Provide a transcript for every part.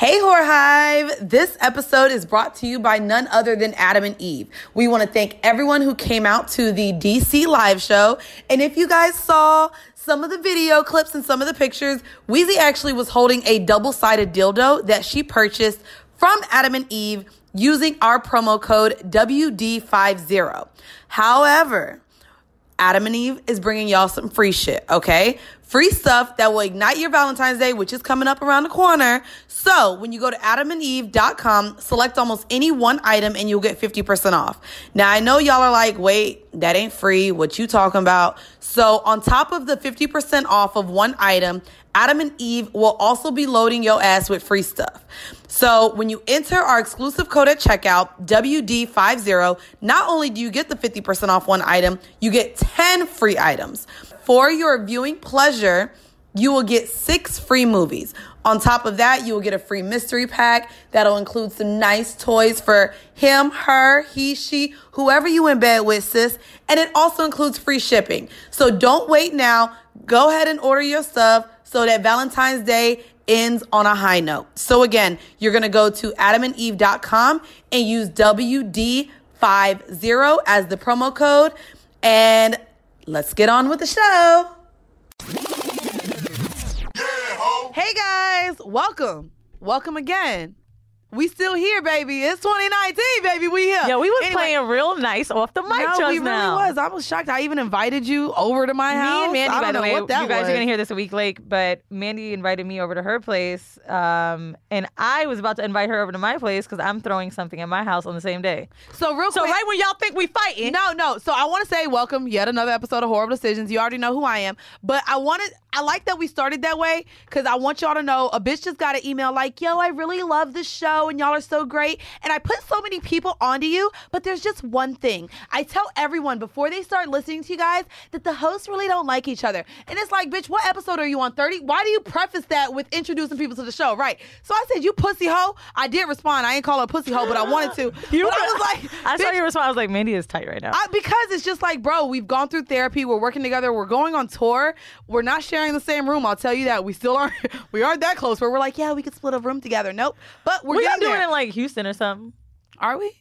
Hey, Whore Hive! This episode is brought to you by none other than Adam and Eve. We want to thank everyone who came out to the DC live show. And if you guys saw some of the video clips and some of the pictures, Weezy actually was holding a double sided dildo that she purchased from Adam and Eve using our promo code WD50. However, Adam and Eve is bringing y'all some free shit, okay? Free stuff that will ignite your Valentine's Day, which is coming up around the corner. So when you go to adamandeve.com, select almost any one item and you'll get 50% off. Now I know y'all are like, wait, that ain't free. What you talking about? So on top of the 50% off of one item, Adam and Eve will also be loading your ass with free stuff. So when you enter our exclusive code at checkout, WD50, not only do you get the 50% off one item, you get 10 free items. For your viewing pleasure, you will get six free movies. On top of that, you will get a free mystery pack that'll include some nice toys for him, her, he, she, whoever you in bed with, sis. And it also includes free shipping. So don't wait now. Go ahead and order your stuff so that Valentine's Day ends on a high note. So again, you're going to go to adamandeve.com and use WD50 as the promo code. And let's get on with the show. Hey guys, welcome. Welcome again. We still here, baby. It's 2019, baby. We here. Yeah, we was Anyway, playing real nice off the mic no, just we now. really was. I was shocked. I even invited you over to my Me house. Me and Mandy, I by the way, you guys was. are gonna hear this a week late, but Mandy invited me over to her place, um, and I was about to invite her over to my place because I'm throwing something at my house on the same day. So real So quick, right when y'all think we fighting, No, no. So I want to say welcome yet another episode of Horrible Decisions. You already know who I am, but I wanted I like that we started that way because I want y'all to know a bitch just got an email like, "Yo, I really love this show and y'all are so great." And I put so many people onto you, but there's just one thing. I tell everyone before they start listening to you guys that the hosts really don't like each other. And it's like, bitch, what episode are you on? 30? Why do you preface that with introducing people to the show? Right. So I said, "You pussy hoe." I did respond. I ain't call her pussy hoe, but I wanted to. You but I was like, I saw your response. I was like, Mandy is tight right now. I, because it's just like, bro, we've gone through therapy. We're working together. We're going on tour. We're not sharing the same room. I'll tell you that. We still aren't. We aren't that close. Where we're like, yeah, we could split a room together. Nope. But we're we can getting do there. it in like Houston or something. Are we?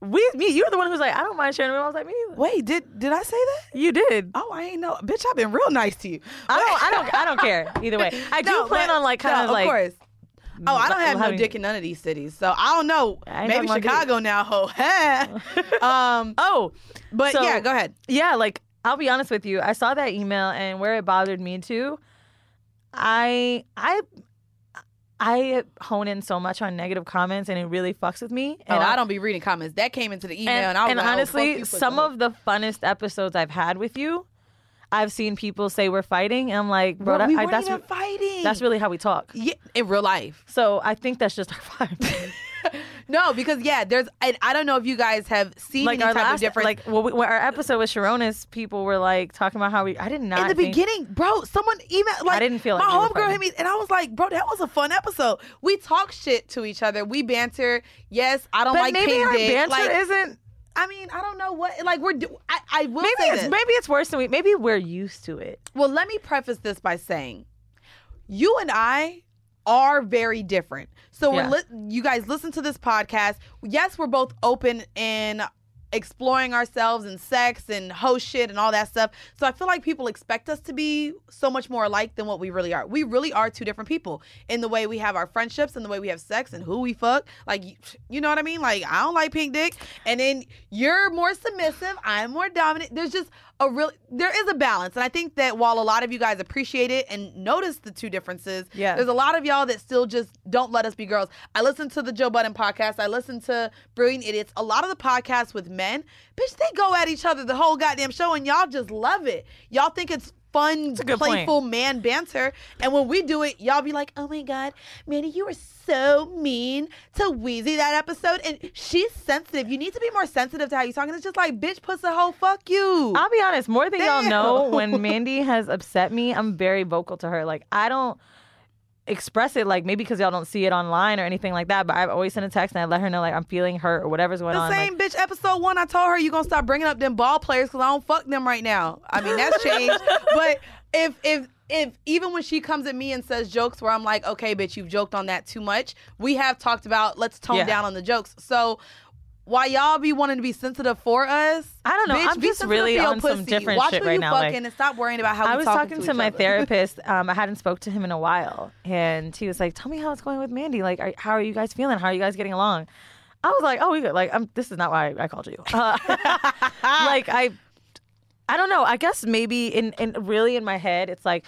We, me, you're the one who's like, I don't mind sharing room. I was like, me neither. Wait, did did I say that? You did. Oh, I ain't know. Bitch, I've been real nice to you. I don't, I don't, I don't care either way. I do No, plan but- on like kind no, of like. Of course. Oh, I don't have no dick in none of these cities, so I don't know. I Maybe Chicago now, ho. um, Oh, but So- yeah, go ahead. Yeah, like I'll be honest with you. I saw that email and where it bothered me too. I I I hone in so much on negative comments and it really fucks with me. Oh, and And I don't be reading comments. That came into the email, and, and, I was and like, oh, honestly, pussy some of the funnest episodes I've had with you, I've seen people say we're fighting, and I'm like, bro, Well, we I, that's even re- fighting. that's really how we talk. yeah, in real life. So I think that's just our vibe. No, because yeah, there's. And I don't know if you guys have seen like any our type last, of difference. like well, we, our episode with Sharonis, people were like talking about how we. I did not know. in the think- beginning, bro, someone emailed. Like, I didn't feel like my homegirl hit me, and I was like, bro, that was a fun episode. We talk shit to each other. We banter. Yes, I don't like. But like maybe our dick. banter like, isn't I mean, I don't know what. Like, we're. Do- I, I will maybe say it's this. maybe it's worse than we maybe we're used to it. Well, let me preface this by saying, you and I are very different. So Yeah. when li- you guys listen to this podcast, yes, we're both open in exploring ourselves and sex and host shit and all that stuff. So I feel like people expect us to be so much more alike than what we really are. We really are two different people in the way we have our friendships and the way we have sex and who we fuck. Like you know what I mean? Like I don't like pink dick and then you're more submissive, I'm more dominant. There's just a real there is a balance. And I think that while a lot of you guys appreciate it and notice the two differences, Yeah. there's a lot of y'all that still just don't let us be girls. I listen to the Joe Budden podcast. I listen to Brilliant Idiots. A lot of the podcasts with men, bitch, they go at each other the whole goddamn show and y'all just love it. Y'all think it's fun, good point. playful man banter. And when we do it, y'all be like, oh my God, Manny, you were so mean to Weezy that episode. And she's sensitive. You need to be more sensitive to how you're talking. it's just like, bitch, pussy hoe, fuck you. I'll be honest, more than y'all know, when Mandy has upset me, I'm very vocal to her. Like I don't express it like maybe because y'all don't see it online or anything like that, but I've always sent a text and I let her know like I'm feeling hurt or whatever's going The on. like- same bitch episode one, I told her you gonna stop bringing up them ball players because I don't fuck them right now. I mean that's changed, but if if if even when she comes at me and says jokes where I'm like, okay, bitch, you've joked on that too much. We have talked about let's tone Yeah. down on the jokes. So why y'all be wanting to be sensitive for us? I don't know. Bitch, I'm be just really on some different Watch shit right now, like- fucking and stop worrying about how I was talking, to, to my other. therapist. Um, I hadn't spoke to him in a while, and he was like, "Tell me how it's going with Mandy. Like, are, how are you guys feeling? How are you guys getting along?" I was like, "Oh, we good. Like, I'm, this is not why I called you. Uh, like, I, I don't know. I guess maybe in, in really in my head, it's like."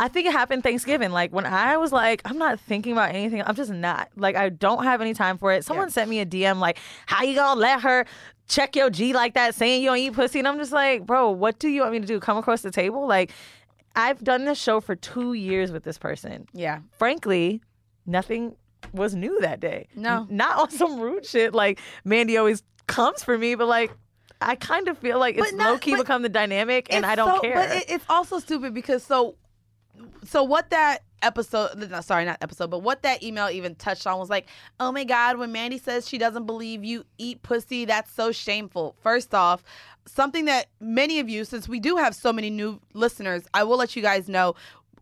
I think it happened Thanksgiving. Like when I was like, I'm not thinking about anything. I'm just not. Like I don't have any time for it. Someone Yeah. sent me a DM like, "How you gonna let her check your G like that, saying you don't eat pussy?" And I'm just like, "Bro, what do you want me to do? Come across the table?" Like, I've done this show for two years with this person. Yeah. Frankly, nothing was new that day. No. Not on some rude shit like Mandy always comes for me, but like. I kind of feel like it's not- low key become the dynamic, and I don't so- care. But it, it's also stupid because so, so what that episode, no, sorry, not episode, but what that email even touched on was like, oh my God, when Mandy says she doesn't believe you eat pussy, that's so shameful. First off, something that many of you, since we do have so many new listeners, I will let you guys know,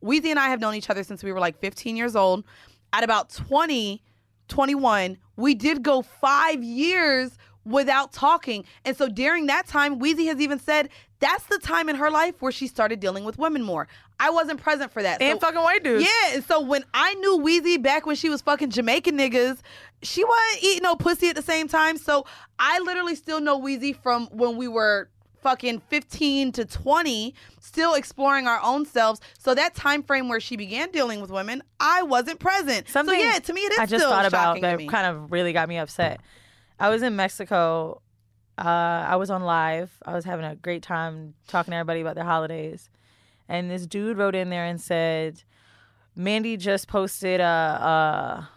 Weezy and I have known each other since we were like 15 years old. At about 20, 21, we did go five years without talking. And so during that time, Weezy has even said that's the time in her life where she started dealing with women more. I wasn't present for that. and So- fucking white dudes. yeah, and so when I knew Weezy back when she was fucking Jamaican niggas, she wasn't eating no pussy at the same time. So I literally still know Weezy from when we were fucking 15 to 20, still exploring our own selves. So that time frame where she began dealing with women, I wasn't present. Something so yeah, to me it is I just thought about that kind of really got me upset. I was in Mexico. Uh, I was on live. I was having a great time talking to everybody about their holidays, and this dude wrote in there and said, "Mandy just posted a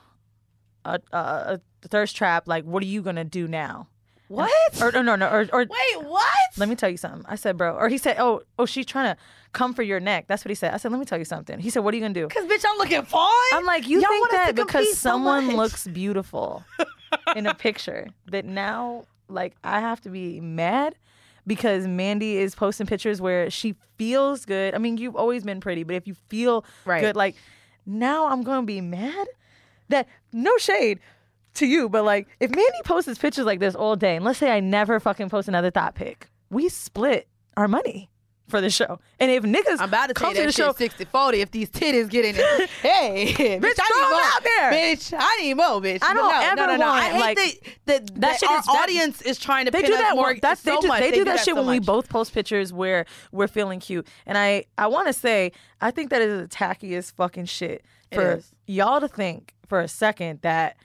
a a, a, a thirst trap. Like, what are you gonna do now?" what? Or no, no, no. Or, or Wait, what? let me tell you something. I said, bro. Or he said, oh, oh, she's trying to come for your neck. That's what he said. I said, let me tell you something. He said, what are you gonna do? Cause bitch, I'm looking fine. I'm like, you Y'all think that to because compete so someone looks beautiful in a picture that now, like, I have to be mad because Mandy is posting pictures where she feels good. I mean, you've always been pretty, but if you feel Right. good, like, now I'm gonna be mad that no shade to you, but like, if Mandy posts pictures like this all day, and let's say I never fucking post another thought pic, we split our money for the show. And if niggas I'm about to come to that the show, shit 60 40 if these titties get in it. hey, bitch, Bitch, I need more. out there. Bitch, I need more, bitch. I don't no, ever no, no, no. I hate like- that, that, that that shit our is- audience is trying to they pin do that. more that's, they so do, much. they do that shit so when we both post pictures where we're feeling cute. And I, I want to say, I think that is the tackiest fucking shit for y'all to think for a second that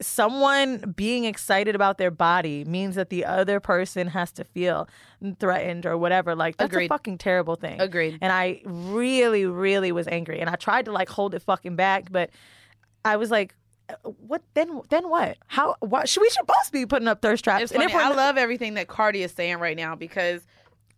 someone being excited about their body means that the other person has to feel threatened or whatever. Like that's Agreed. a fucking terrible thing. Agreed. And I really, really was angry, and I tried to like hold it fucking back, but I was like. What then? Then what? How? What? Should we should both be putting up thirst traps? It's And funny. if I love everything that Cardi is saying right now because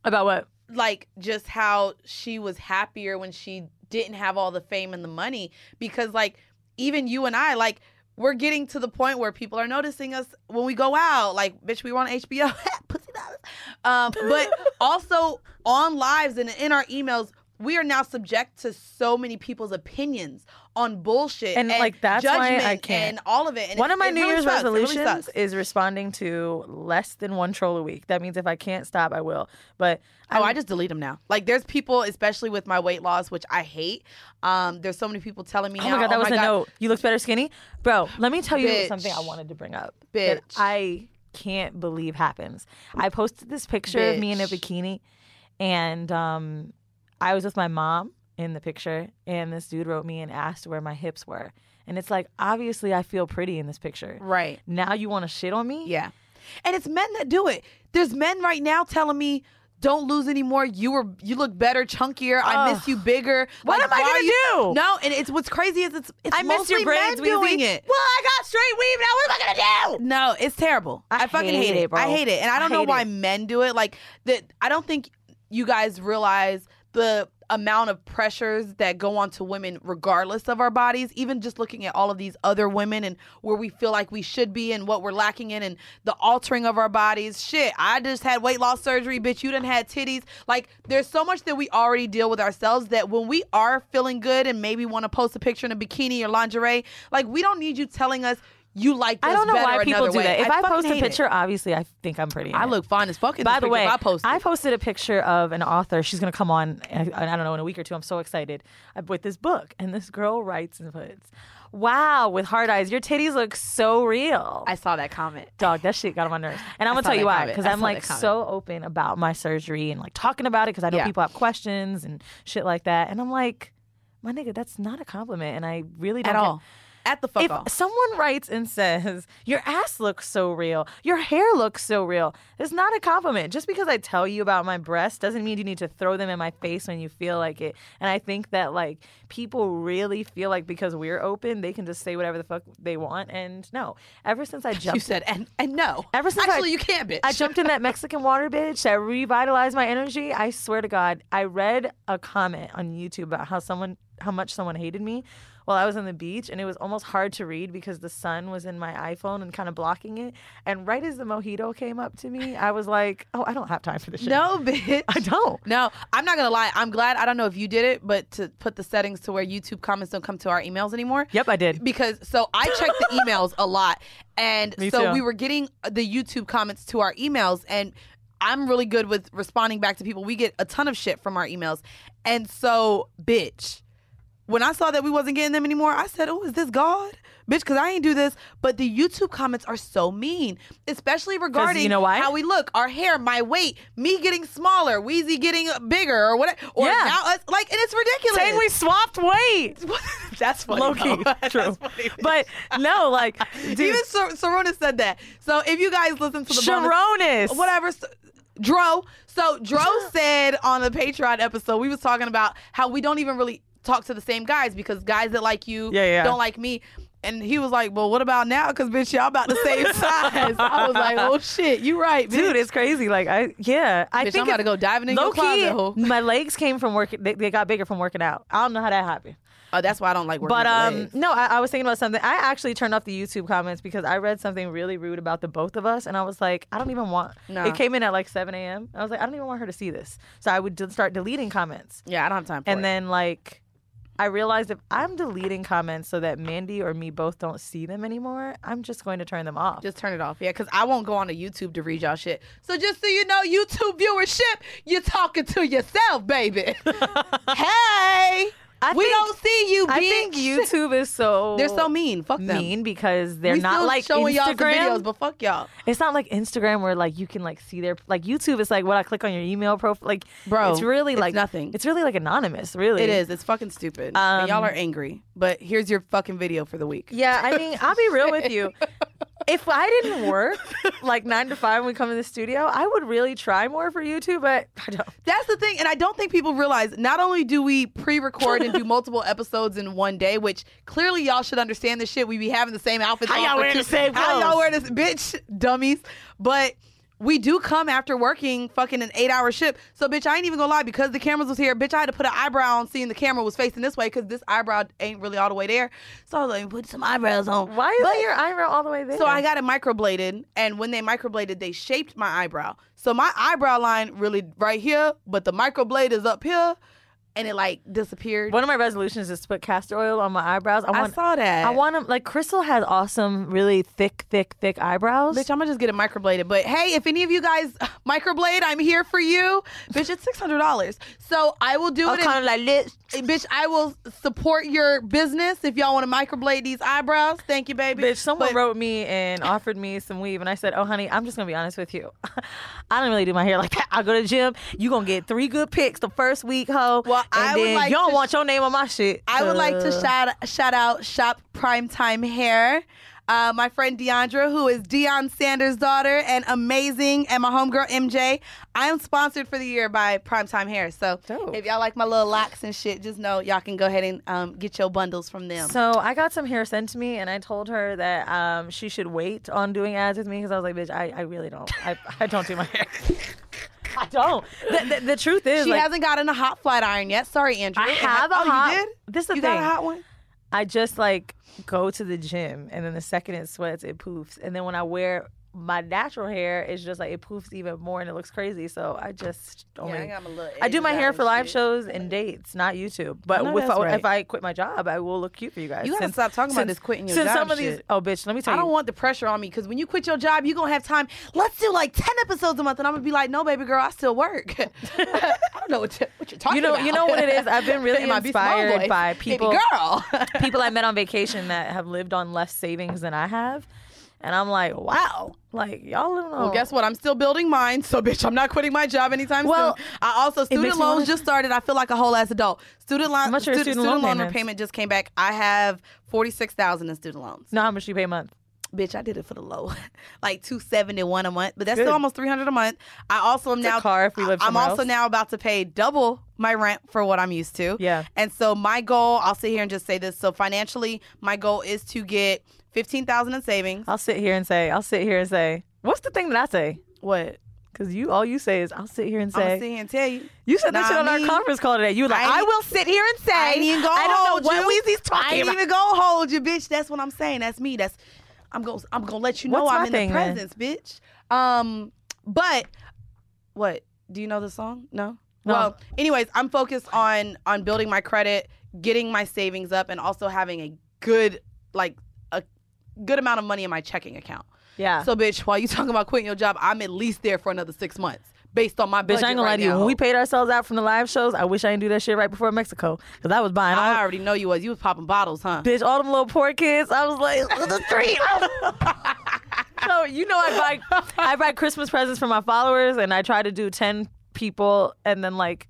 about what? like just how she was happier when she didn't have all the fame and the money because like even you and I like we're getting to the point where people are noticing us when we go out. Like bitch we were on HBO pussy dollars. Um but also on lives and in our emails we are now subject to so many people's opinions on bullshit And, like, that's why I can't. and all of it and One it- of my New really Year's sucks. Really resolutions sucks. is responding to less than one troll a week. That means if I can't stop, I will. But Oh, I just delete them now. Like, there's people, especially with my weight loss, which I hate. Um, there's so many people telling me Oh now. my god, that was a God, note. You look better skinny, bro. Let me tell you Bitch. something I wanted to bring up. Bitch. I can't believe happens. I posted this picture of me in a bikini, and um, I was with my mom in the picture, and this dude wrote me and asked where my hips were, and it's like obviously I feel pretty in this picture. Right. Now you want to shit on me? Yeah. And it's men that do it. There's men right now telling me, don't lose anymore. You were you look better, chunkier. I miss you bigger. What Like, am I gonna you- do? No, and it's what's crazy is it's it's I miss your mostly braids, men doing it. Well, I got straight weave now. What am I gonna do? No, it's terrible. I, I fucking hate hate, it, bro. I hate it, and I I don't know why it. men do it. Like that, I don't think you guys realize the amount of pressures that go on to women regardless of our bodies even just looking at all of these other women and where we feel like we should be and what we're lacking in and the altering of our bodies. Shit i just had weight loss surgery bitch. You done had titties. Like there's so much that we already deal with ourselves that when we are feeling good and maybe want to post a picture in a bikini or lingerie like we don't need you telling us you like I don't know why people do way. that. If I, fucking post a hate it. picture, obviously I think I'm pretty. I look fine as fuck in By the way, I post I posted a picture of an author. She's going to come on, I, I don't know, in a week or two. I'm so excited with this book. And this girl writes and puts, Wow, with hard eyes, your titties look so real. I saw that comment. Dog, that shit got on my nerves. And I'm gonna tell you why, because I I'm like so open about my surgery and like talking about it because I know Yeah. people have questions and shit like that. And I'm like, my nigga, that's not a compliment, and I really don't At all. At the fuck if all. someone writes and says your ass looks so real your hair looks so real it's not a compliment just because i tell you about my breasts doesn't mean you need to throw them in my face when you feel like it and i think that like people really feel like because we're open they can just say whatever the fuck they want and no ever since i jumped You said and and no. Ever since I- actually you can't, bitch. I jumped in that Mexican water, bitch. That revitalized my energy. I swear to God, I read a comment on YouTube about how someone, how much someone hated me while I was on the beach, and it was almost hard to read because the sun was in my iPhone and kind of blocking it. And right as the mojito came up to me, I was like, "Oh, I don't have time for this shit. No, bitch. I don't." No, I'm not gonna lie. I'm glad. I don't know if you did it, but to put the settings to where YouTube comments don't come to our emails anymore. Yep, I did. Because so I check the emails a lot, and Me so too. we were getting uh, the YouTube comments to our emails, and I'm really good with responding back to people. We get a ton of shit from our emails, and so bitch. When I saw that we wasn't getting them anymore, I said, "Oh, is this God, bitch?" Because I ain't do this. But the YouTube comments are so mean, especially regarding you know why? how we look, our hair, my weight, me getting smaller, Weezy getting bigger, or what? Or Yeah. now us, like, and it's ridiculous. Saying we swapped weight. That's funny. Low key, true. funny. But no, like, dude, even Sor- Saronis said that. So if you guys listen to the bonus- whatever. s- Dro. So Dro said on the Patreon episode, we was talking about how we don't even really talk to the same guys because guys that like you Yeah, yeah. don't like me. And he was like, "Well, what about now? Because bitch, y'all about the same size." I was like, "Oh shit, you right, bitch. Dude, it's crazy. Like I, yeah, I Bitch, think I'm about to go diving in your closet, ho. my legs came from working. They, they got bigger from working out. I don't know how that happened. Oh, that's why I don't like working. Out. But um, no, I, I was thinking about something. I actually turned off the YouTube comments because I read something really rude about the both of us, and I was like, I don't even want. No. It came in at like 7 a.m. I was like, I don't even want her to see this. So I would d- start deleting comments, yeah, I don't have time for and it. then like. I realized if I'm deleting comments so that Mandy or me both don't see them anymore, I'm just going to turn them off. Just turn it off. Yeah, because I won't go on to YouTube to read y'all shit. So just so you know, YouTube viewership, you're talking to yourself, baby. hey, I we think- don't see you, bitch. I think YouTube is so They're so mean. Fuck them. mean because they're we not like showing y'all some videos, but fuck y'all, It's not like Instagram where like you can like see their like YouTube is like what I click on your email profile. Like, Bro, it's really it's like nothing. It's really like anonymous. Really, it is. It's fucking stupid. and y'all Um, are angry. But here's your fucking video for the week. Yeah, I mean, I'll be real with you. If I didn't work like nine to five when we come in the studio, I would really try more for you YouTube, but I don't. That's the thing, and I don't think people realize. Not only do we pre-record and do multiple episodes in one day, which clearly y'all should understand this shit. We be having the same outfits. How y'all for wearing two- the same How y'all clothes? wear this, bitch, dummies? But we do come after working fucking an eight-hour shift. So, bitch, I ain't even gonna lie because the cameras was here. Bitch, I had to put an eyebrow on, seeing the camera was facing this way because this eyebrow ain't really all the way there. So I was like, put some eyebrows on. Why is But- your eyebrow all the way there? so I got it microbladed, and when they microbladed, they shaped my eyebrow. So my eyebrow line really right here, but the microblade is up here, and it like disappeared. One of my resolutions is to put castor oil on my eyebrows. I I saw that. I want them like Crystal has awesome, really thick, thick, thick eyebrows. Bitch, I'm gonna just get it microbladed. But hey, if any of you guys microblade, I'm here for you. Bitch, it's six hundred dollars. So I will do I'm it. kind of like lit. Eh, bitch, I will support your business if y'all want to microblade these eyebrows. Thank you, baby. Bitch, someone But- wrote me and offered me some weave, and I said, "Oh, honey, I'm just gonna be honest with you. I don't really do my hair like that. I go to the gym. You gonna get three good picks the first week, ho. Well, I would like you don't to- want your name on my shit. I would like to shout shout out Shop Primetime Hair. Uh, my friend Deiondra, who is Deion Sanders' daughter and amazing, and my homegirl MJ. I am sponsored for the year by Primetime Hair. So Dope. if y'all like my little locks and shit, just know y'all can go ahead and um, get your bundles from them. So I got some hair sent to me, and I told her that um, she should wait on doing ads with me because I was like, "Bitch, I, I really don't. I, I don't do my hair. I don't. The, the, the truth is, She like, hasn't gotten a hot flat iron yet. Sorry, Andrew. I have a oh, hot. you did? This is the you thing. got a hot one? I just like go to the gym, and then the second it sweats, it poofs, and then when I wear my natural hair, is just like it poofs even more, and it looks crazy. So I just only. I got I do my hair for live shit. shows and dates, not YouTube. But know if, I, right. if I quit my job, I will look cute for you guys. You gotta Since- stop talking about this quitting your since job some of these, shit. oh bitch, let me tell I you. I don't want the pressure on me because when you quit your job, you're gonna have time. Let's do like ten episodes a month, and I'm gonna be like, no, baby girl, I still work. I don't know what, you, what you're talking You know- about. you know what it is? I've been really In my Beast Mode inspired by Baby people- girl. people I met on vacation that have lived on less savings than I have. And I'm like, wow, like y'all live on. Well, guess what? I'm still building mine, so bitch, I'm not quitting my job anytime Well, soon. I also student loans wanna- just started. I feel like a whole ass adult. Student loan, are your student loan payments? repayment just came back. I have forty six thousand in student loans. know how much you pay a month? Bitch, I did it for the low, like two seventy one a month, but that's Good. still almost three hundred a month. I also am It's a now car if we live I'm also else. now about to pay double my rent for what I'm used to. Yeah. and so my goal, I'll sit here and just say this. So financially, my goal is to get fifteen thousand in savings. I'll sit here and say, I'll sit here and say, what's the thing that I say? What? Because you, all you say is, I'll sit here and say. sit here and tell you. You said that shit on our conference call today. You were like, I I, will sit here and say. I ain't even gonna I don't hold know you. what Weezy's talking I ain't about. even gonna hold you, bitch. That's what I'm saying. That's me. That's I'm gonna I'm gonna let you know What's I'm in thing, the then? presence, bitch. Um, but what? Do you know the song? No. No. Well, anyways, I'm focused on on building my credit, getting my savings up, and also having a good like good amount of money in my checking account. yeah. So, bitch, while you talking about quitting your job, I'm at least there for another six months based on my Bitch, budget I ain't gonna right lie to you. now. When we paid ourselves out from the live shows, I wish I didn't do that shit right before Mexico. Because I was buying all, I already know you was. You was popping bottles, huh? bitch, all them little poor kids. I was like, the three. so you know, I buy I buy Christmas presents for my followers, and I try to do ten people, and then like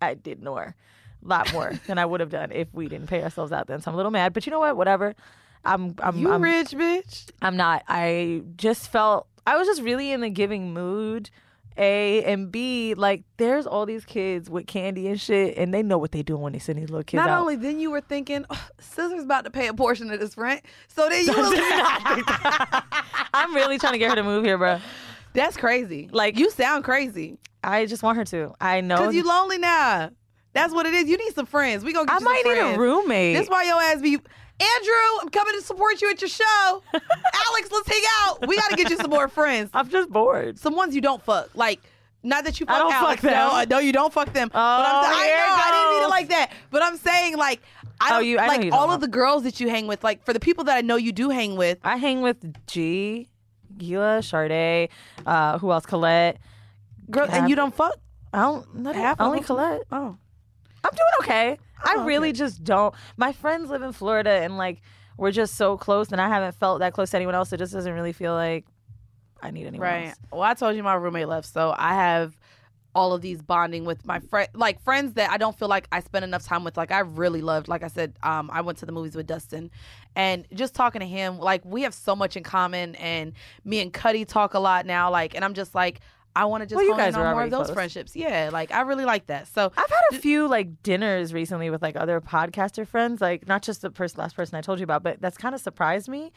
I did more, a lot more than I would have done if we didn't pay ourselves out. Then so I'm a little mad, but you know what? Whatever. I'm I'm You I'm, rich, bitch. I'm not. I just felt I was just really in the giving mood. A and B, like there's all these kids with candy and shit, and they know what they doing when they send these little kids Not out. only then you were thinking, oh, Scissor's about to pay a portion of this rent, so then you was I'm really trying to get her to move here, bro. That's crazy. Like- you sound crazy I just want her to. I know. because you lonely now. That's what it is. You need some friends. We gonna get I might need friends. a roommate. That's why your ass be. Andrew, I'm coming to support you at your show. Alex, let's hang out. We got to get you some more friends. I'm just bored. Some ones you don't fuck. Like, not that you fuck I don't Alex. fuck them. No, know you don't fuck them. Oh, but Oh, I'm saying, here I know, I didn't mean it like that. But I'm saying, like, I Oh, don't, you- I like all of the girls that you hang with, like, for the people that I know you do hang with, I hang with G, Gila, Sade, uh, who else? Colette. girl, and you don't fuck? I don't. Not Half only? Colette. Oh. I'm doing okay. I Oh, really okay. just don't. My friends live in Florida, and like we're just so close, and I haven't felt that close to anyone else. It just doesn't really feel like I need anyone Right. else. Well, I told you my roommate left, so I have all of these bonding with my friend, like friends that I don't feel like I spend enough time with. Like I really loved. Like I said, um, I went to the movies with Dustin, and just talking to him, like we have so much in common. And me and Cuddy talk a lot now. Like, and I'm just like, I want to just Well, you guys in on more of those close. friendships. Yeah, like I really like that. So I've had a few like dinners recently with like other podcaster friends, like not just the person last person I told you about, but that's kind of surprised me.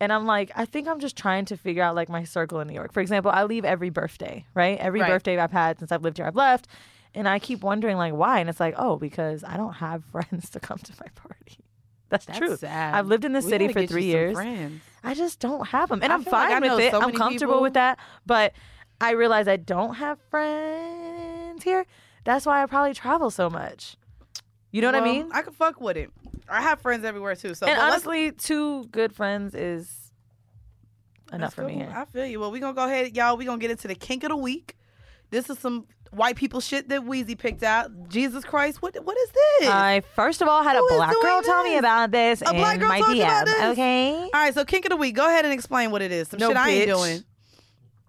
And I'm like, I think I'm just trying to figure out like my circle in New York. For example, I leave every birthday, right? Every Right. birthday I've had since I've lived here, I've left. And I keep wondering like why. And it's like, oh, because I don't have friends to come to my party. That's, that's true. sad. I've lived in this We city for three years. friends. I just don't have them. And I I'm feel like fine with it. so I'm comfortable people- with that. But I realize I don't have friends here. That's why I probably travel so much. You know what I mean? I can fuck with it. I have friends everywhere too. So and let's- honestly, two good friends is That's enough for me here. I feel you. Well, we're gonna go ahead, y'all. We're gonna get into the kink of the week. This is some white people shit that Weezy picked out. Jesus Christ, what what is this? I first of all had Who a black girl tell me about this A black girl my you about this? Okay. All right, so kink of the week. Go ahead and explain what it is. Some No, shit I ain't doing.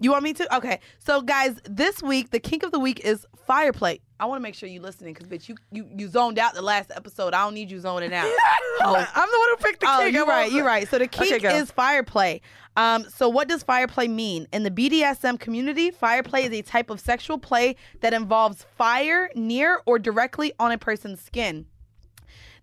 You want me to? Okay. So guys, this week the kink of the week is fireplay. I want to make sure you're listening because bitch, you, you you zoned out the last episode. I don't need you zoning out. I'm the one who picked the Oh, kink. you're right. You're right. So the kink Okay, is fireplay. Um, so what does fireplay mean? In the BDSM community, Fireplay is a type of sexual play that involves fire near or directly on a person's skin.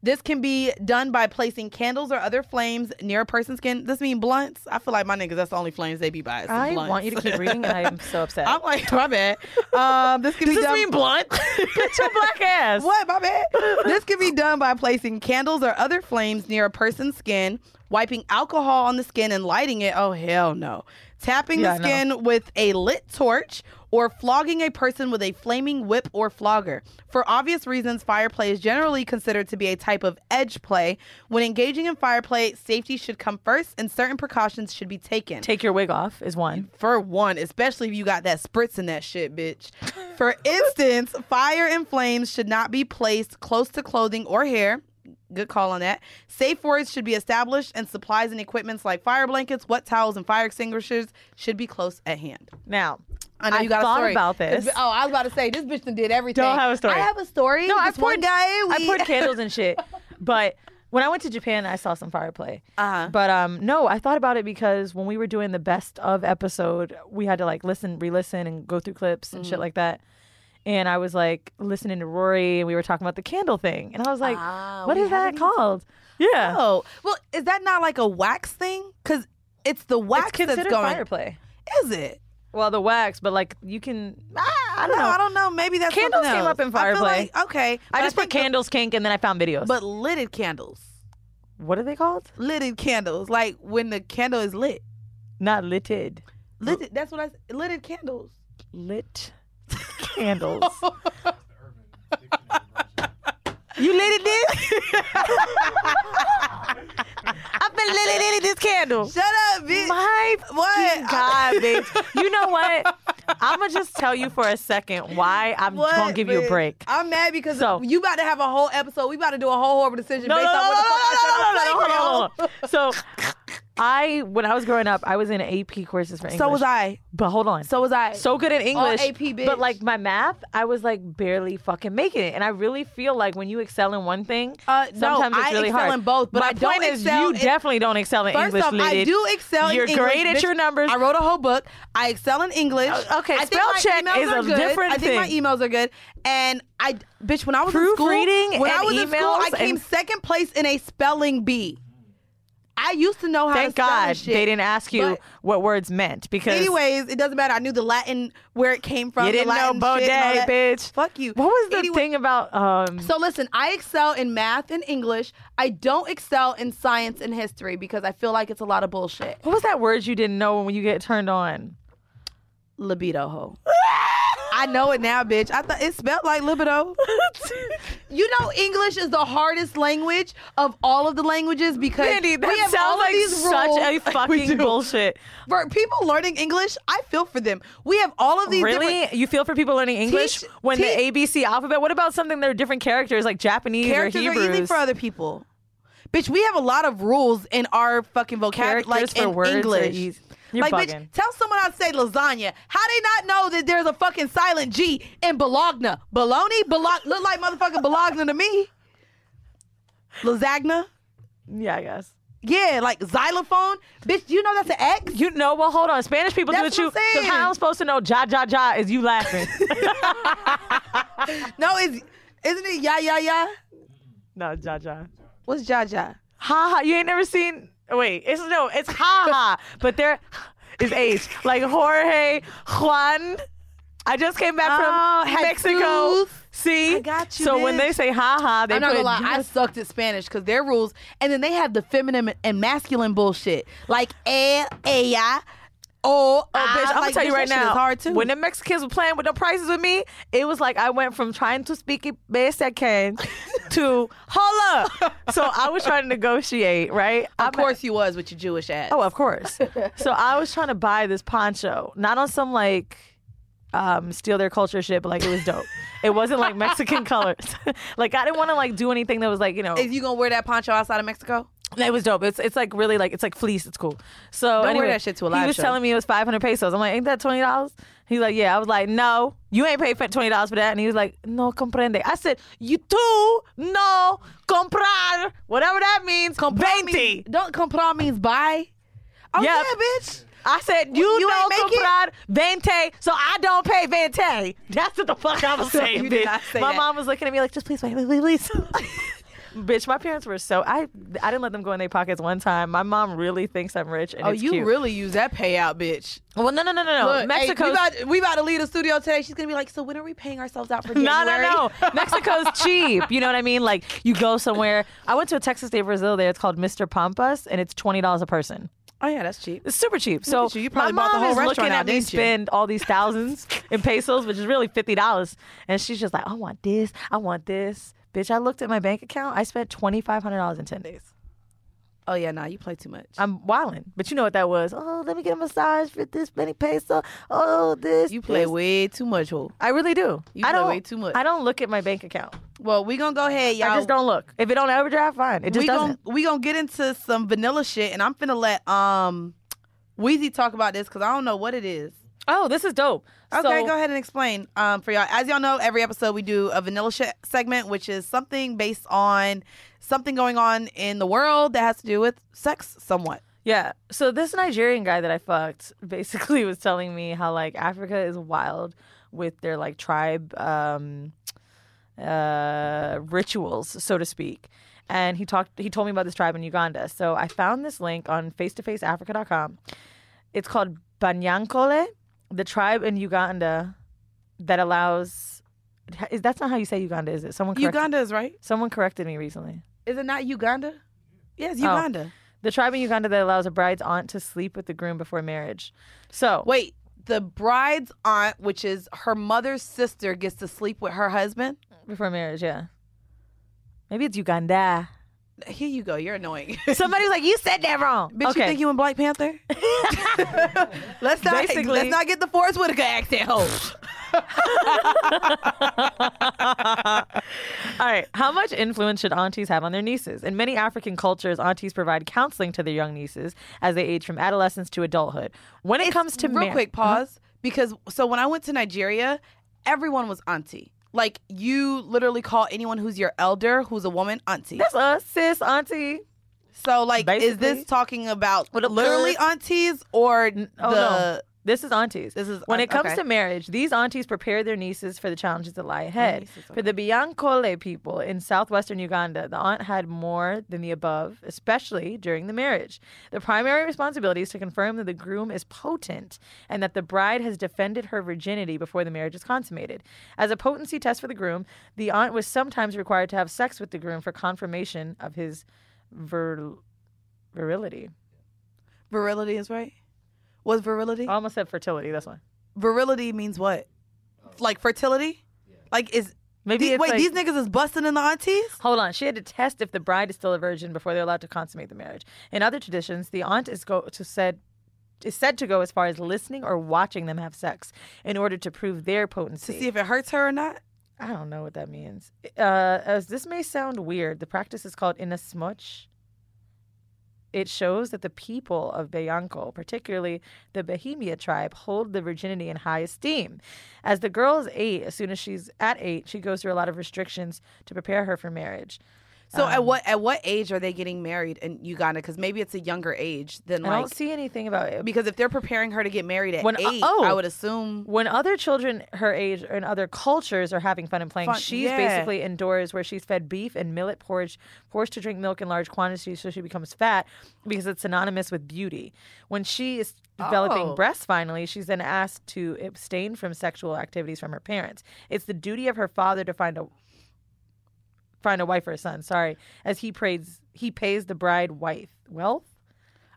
This can be done by placing candles or other flames near a person's skin. This mean blunts. I feel like my niggas, that's the only flames they be the I blunts. want you to keep reading, and I am so upset. I'm like, my bad. Um, this can Does be this done. mean blunt? Get your black ass. What? My bad. this can be done by placing candles or other flames near a person's skin, wiping alcohol on the skin and lighting it. Oh, hell no. Tapping Yeah, the skin with a lit torch or flogging a person with a flaming whip or flogger. For obvious reasons, fire play is generally considered to be a type of edge play. When engaging in fire play, safety should come first and certain precautions should be taken. Take your wig off is one. For one, especially if you got that spritz in that shit, bitch. For instance, fire and flames should not be placed close to clothing or hair. Good call on that. Safe words should be established, and supplies and equipments like fire blankets, wet towels, and fire extinguishers should be close at hand. Now, I know I you got thought a story about this. Oh, I was about to say this bitch done did everything. Don't have a story. I have a story. No, I This one poured guy. I we- poured candles and shit. But when I went to Japan, I saw some fire play. Uh-huh. But um, no, I thought about it because when we were doing the best of episode, we had to like listen, re-listen, and go through clips and Mm-hmm. shit like that. And I was like listening to Rory, and we were talking about the candle thing, and I was like, Ah, "What is that even called?" Yeah, Oh, well, is that not like a wax thing? Because it's the wax it's considered that's going. fire play. Is it? Well, the wax, but like you can. Ah, I don't no, know. I don't know. Maybe that's Candles came up in fire play. like- okay, I just put think the- candles kink, and then I found videos. but lidded candles, what are they called? lidded candles, like when the candle is lit. Not litted. Lidded. That's what I. Lidded candles. Lit candles. You lit it, this? I've been lily lily this candle. Shut up, bitch. My What? God, bitch. You know what? I'm gonna just tell you for a second why I'm What, gonna give you a bitch? break. I'm mad because So- you about to have a whole episode. We about to do a whole horrible decision based on what the no, fuck I said on. So, I when I was growing up, I was in AP courses for English. So was I. But hold on. So was I. so good in English. AP, bitch. But like my math, I was like barely fucking making it. And I really feel like when you excel in one thing, Uh, no, sometimes it's I really excel hard. in both, but my I don't point is excel you in- definitely don't excel in First English. off, I do excel You're in English. great at your numbers. I wrote a whole book. I excel in English. Uh, okay, I spell check is a good. different I think my emails are good. And I, bitch, when I was in school, when I was in school, I came and- second place in a spelling bee. I used to know how Thank to God shit. they didn't ask you what words meant because Anyways, it doesn't matter. I knew the Latin where it came from. you didn't know Latin shit and all Baudet, that. bitch. Fuck you. What was the Anyway- thing about um? So listen, I excel in math and English. I don't excel in science and history because I feel like it's a lot of bullshit. what was that word you didn't know when you get turned on? Libido ho. I know it now, bitch. I thought it spelled like libido. you know, English is the hardest language of all of the languages because Mandy, that we have sounds all like these such rules. a We fucking bullshit. For people learning English, I feel for them. We have all of these Really? different You feel for people learning English Teach- when teach- the ABC alphabet? What about something that are different characters like Japanese characters or are easy for other people. Bitch, we have a lot of rules in our fucking vocabulary, like for in English. You're like, bugging. bitch, tell someone to say lasagna. How they not know that there's a fucking silent G in Bologna? Bologna? Bolog- look like motherfucking Bologna to me. Lasagna? yeah, I guess. Yeah, like xylophone. Bitch, you know that's an X? You know, well, hold on. Spanish people That's do it too. So how I'm supposed to know ja ja ja is you laughing? No, it's isn't it ya ya ya? no, ja ja. What's ja ja? Ha ha. You ain't never seen. Wait, it's no, it's ha ha. But there is H. Like Jorge, Juan. I just came back Oh, from Mexico. Jesus. See, I got you, So when bitch. they say ha ha, they I'm not put gonna lie, I sucked at Spanish because their rules, and then they have the feminine and masculine bullshit, like eh, ella, oh, Oh, bitch, I'm gonna tell you right now. It's hard too. When the Mexicans were playing with the prices with me, it was like I went from trying to speak it best I can to hold up. So I was trying to negotiate, right? of course you was with your Jewish ass. Oh, of course. so I was trying to buy this poncho, not on some like um steal their culture shit, but like it was dope. it wasn't like Mexican colors. like I didn't want to like do anything that was like you know Is you gonna wear that poncho outside of Mexico? It was dope. It's it's like really like it's like fleece. It's cool. So wear anyway, that shit to a live He was show. telling me it was five hundred pesos. I'm like, ain't that twenty dollars? He's like, yeah. I was like, no, you ain't paid for twenty dollars for that. And he was like, no comprende. I said, you too, no comprar, whatever that means. Comprar means- don't comprar means buy. Oh Yep. yeah, bitch. I said, you, You don't make comprar vente, so I don't pay vente. That's what the fuck I was saying, bitch. My that. mom was looking at me like, just please wait, please, please. Bitch, my parents were so I I didn't let them go in their pockets one time. My mom really thinks I'm rich. And Oh, you cute. really use that payout, bitch. Well, no, no, no, no, no. Look, hey, Mexico. we, about, we about to leave the studio today. She's gonna be like, "So when are we paying ourselves out for no, January?" no, no. Mexico's cheap. You know what I mean? Like you go somewhere. I went to a Texas de Brazil there. It's called Mr. Pampas, and it's twenty dollars a person. Oh yeah, that's cheap. It's super cheap. So you. You probably my bought the mom whole is restaurant looking out, at me spend all these thousands in pesos, which is really fifty dollars, and she's just like, "I want this. I want this." Bitch, I looked at my bank account. I spent twenty five hundred dollars in ten days. Oh yeah, nah, you play too much. I'm wilding, but you know what that was? Oh, let me get a massage for this many peso. Oh, this. you play this. way too much, ho. I really do. You I play don't. way too much. I don't look at my bank account. Well, we gonna go ahead, y'all. I just don't look. If it don't overdraft, fine. It just we doesn't. gonna we gonna get into some vanilla shit, and I'm finna let um Weezy talk about this because I don't know what it is. Oh, this is dope. Okay, So- go ahead and explain um, for y'all. As y'all know, every episode we do a vanilla shit segment, which is something based on something going on in the world that has to do with sex, somewhat. Yeah. So this Nigerian guy that I fucked basically was telling me how like Africa is wild with their like tribe um uh rituals, so to speak. And he talked he told me about this tribe in Uganda. So I found this link on face2faceafrica.com. It's called Banyankole, the tribe in Uganda that allows is that's not how you say Uganda, is it? Someone correct, Uganda is right. someone corrected me recently. Is it not Uganda? Yes, Oh. Uganda. The tribe in Uganda that allows a bride's aunt to sleep with the groom before marriage. So Wait, the bride's aunt, which is her mother's sister, gets to sleep with her husband. before marriage, yeah. Maybe it's Uganda. Here you go. You're annoying. Somebody was like, "You said that wrong." Bitch, okay. you think you in Black Panther? let's not Basically- let's not get the Forest Whitaker accent. Ho. All right. How much influence should aunties have on their nieces? In many African cultures, aunties provide counseling to their young nieces as they age from adolescence to adulthood. When it comes to real mar- quick uh-huh. pause because so when I went to Nigeria, everyone was auntie. Like you literally call anyone who's your elder, who's a woman, auntie. that's us, sis, auntie. So like, is this talking about literally aunties or Oh the? no. This is aunties. This is when it comes okay. to marriage, these aunties prepare their nieces for the challenges that lie ahead. nieces, For the Banyankole people in southwestern Uganda, the aunt had more than the above, especially during the marriage. The primary responsibility is to confirm that the groom is potent and that the bride has defended her virginity before the marriage is consummated. As a potency test for the groom, the aunt was sometimes required to have sex with the groom for confirmation of his vir- virility. Virility is right. Was virility? I almost said fertility. That's why. virility means what? Like fertility? Like is Maybe these, it's wait like- these niggas is busting in the aunties? Hold on. She had to test if the bride is still a virgin before they're allowed to consummate the marriage. In other traditions, the aunt is go to said is said to go as far as listening or watching them have sex in order to prove their potency To see if it hurts her or not. I don't know what that means. Uh, as this may sound weird, the practice is called inasmuch. It shows that the people of Beyanko, particularly the Bohemia tribe, hold the virginity in high esteem. As the girl is eight, as soon as she's at eight, she goes through a lot of restrictions to prepare her for marriage. So Um, at what at what age are they getting married in Uganda? Because maybe it's a younger age than I like I don't see anything about it. because if they're preparing her to get married at When- uh, eight, oh. I would assume when other children her age in other cultures are having fun and playing, Fun, she's yeah. basically indoors where she's fed beef and millet porridge, forced to drink milk in large quantities so she becomes fat because it's synonymous with beauty. When she is developing Oh. breasts finally, she's then asked to abstain from sexual activities from her parents. It's the duty of her father to find a find a wife for a son, sorry, as he prays he pays the bride wife wealth.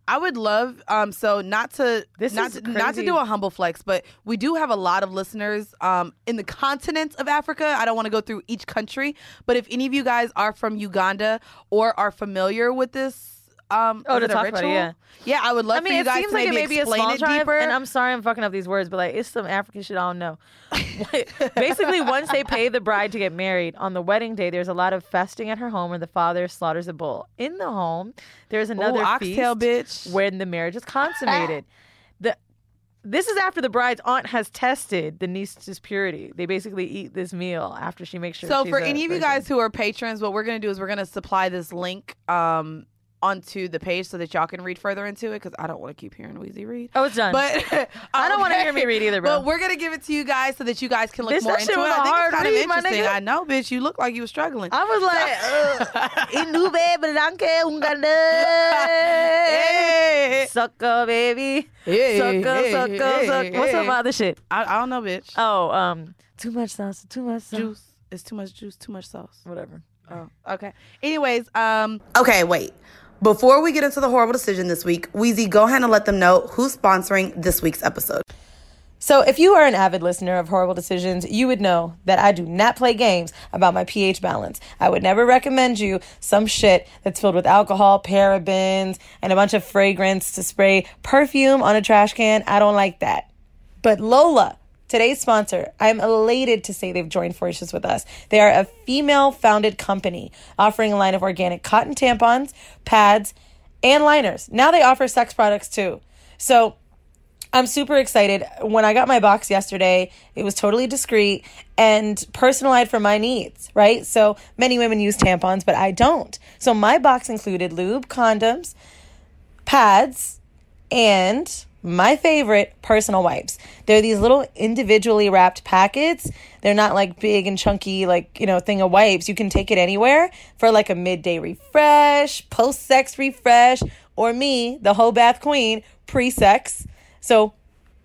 I would love um so not to This not is to, not to do a humble flex, but we do have a lot of listeners um in the continent of Africa. I don't want to go through each country, but if any of you guys are from Uganda or are familiar with this um Oh, to talk about it, ritual? yeah. yeah, I would love I mean, for you it guys seems to like it maybe may be a explain small it tribe, deeper. and I'm sorry I'm fucking up these words, but like it's some African shit I don't know. Basically, once they pay the bride to get married, on the wedding day, there's a lot of festing at her home where the father slaughters a bull. In the home, there's another Ooh, oxtail, bitch. when the marriage is consummated. the this is after the bride's aunt has tested the niece's purity. They basically eat this meal after she makes sure. So for any of you guys who are patrons, what we're gonna do is we're gonna supply this link um onto the page so that y'all can read further into it because I don't want to keep hearing Weezy read. Oh, it's done. But I don't wanna hear me read either, bro. But we're gonna give it to you guys so that you guys can look Bitch, more into shit it. was a I think hard it's kind read, my interesting. nigga. I know, bitch. You look like you were struggling. I was like, Inube Blanque Unganda. Hey. Sucker, baby. Hey, sucker, hey, sucker, hey, sucker. What's up hey. other shit? I, I don't know, bitch. Oh, um, too much sauce, too much sauce. juice. It's too much juice, too much sauce. Whatever. Oh, okay. Anyways, um Okay, wait. Before we get into the horrible decision this week, Weezy, go ahead and let them know who's sponsoring this week's episode. So, if you are an avid listener of Horrible Decisions, you would know that I do not play games about my pH balance. I would never recommend you some shit that's filled with alcohol, parabens, and a bunch of fragrance to spray perfume on a trash can. I don't like that. But Lola, today's sponsor, I'm elated to say they've joined forces with us. They are a female founded company offering a line of organic cotton tampons, pads, and liners. Now they offer sex products too. So, I'm super excited. When I got my box yesterday, it was totally discreet and personalized for my needs, right? So many women use tampons, but I don't. So my box included lube, condoms, pads, and my favorite, personal wipes. They're these little individually wrapped packets. They're not like big and chunky, like, you know, thing of wipes. You can take it anywhere for like a midday refresh, post sex refresh, or me, the whole bath queen, pre sex. So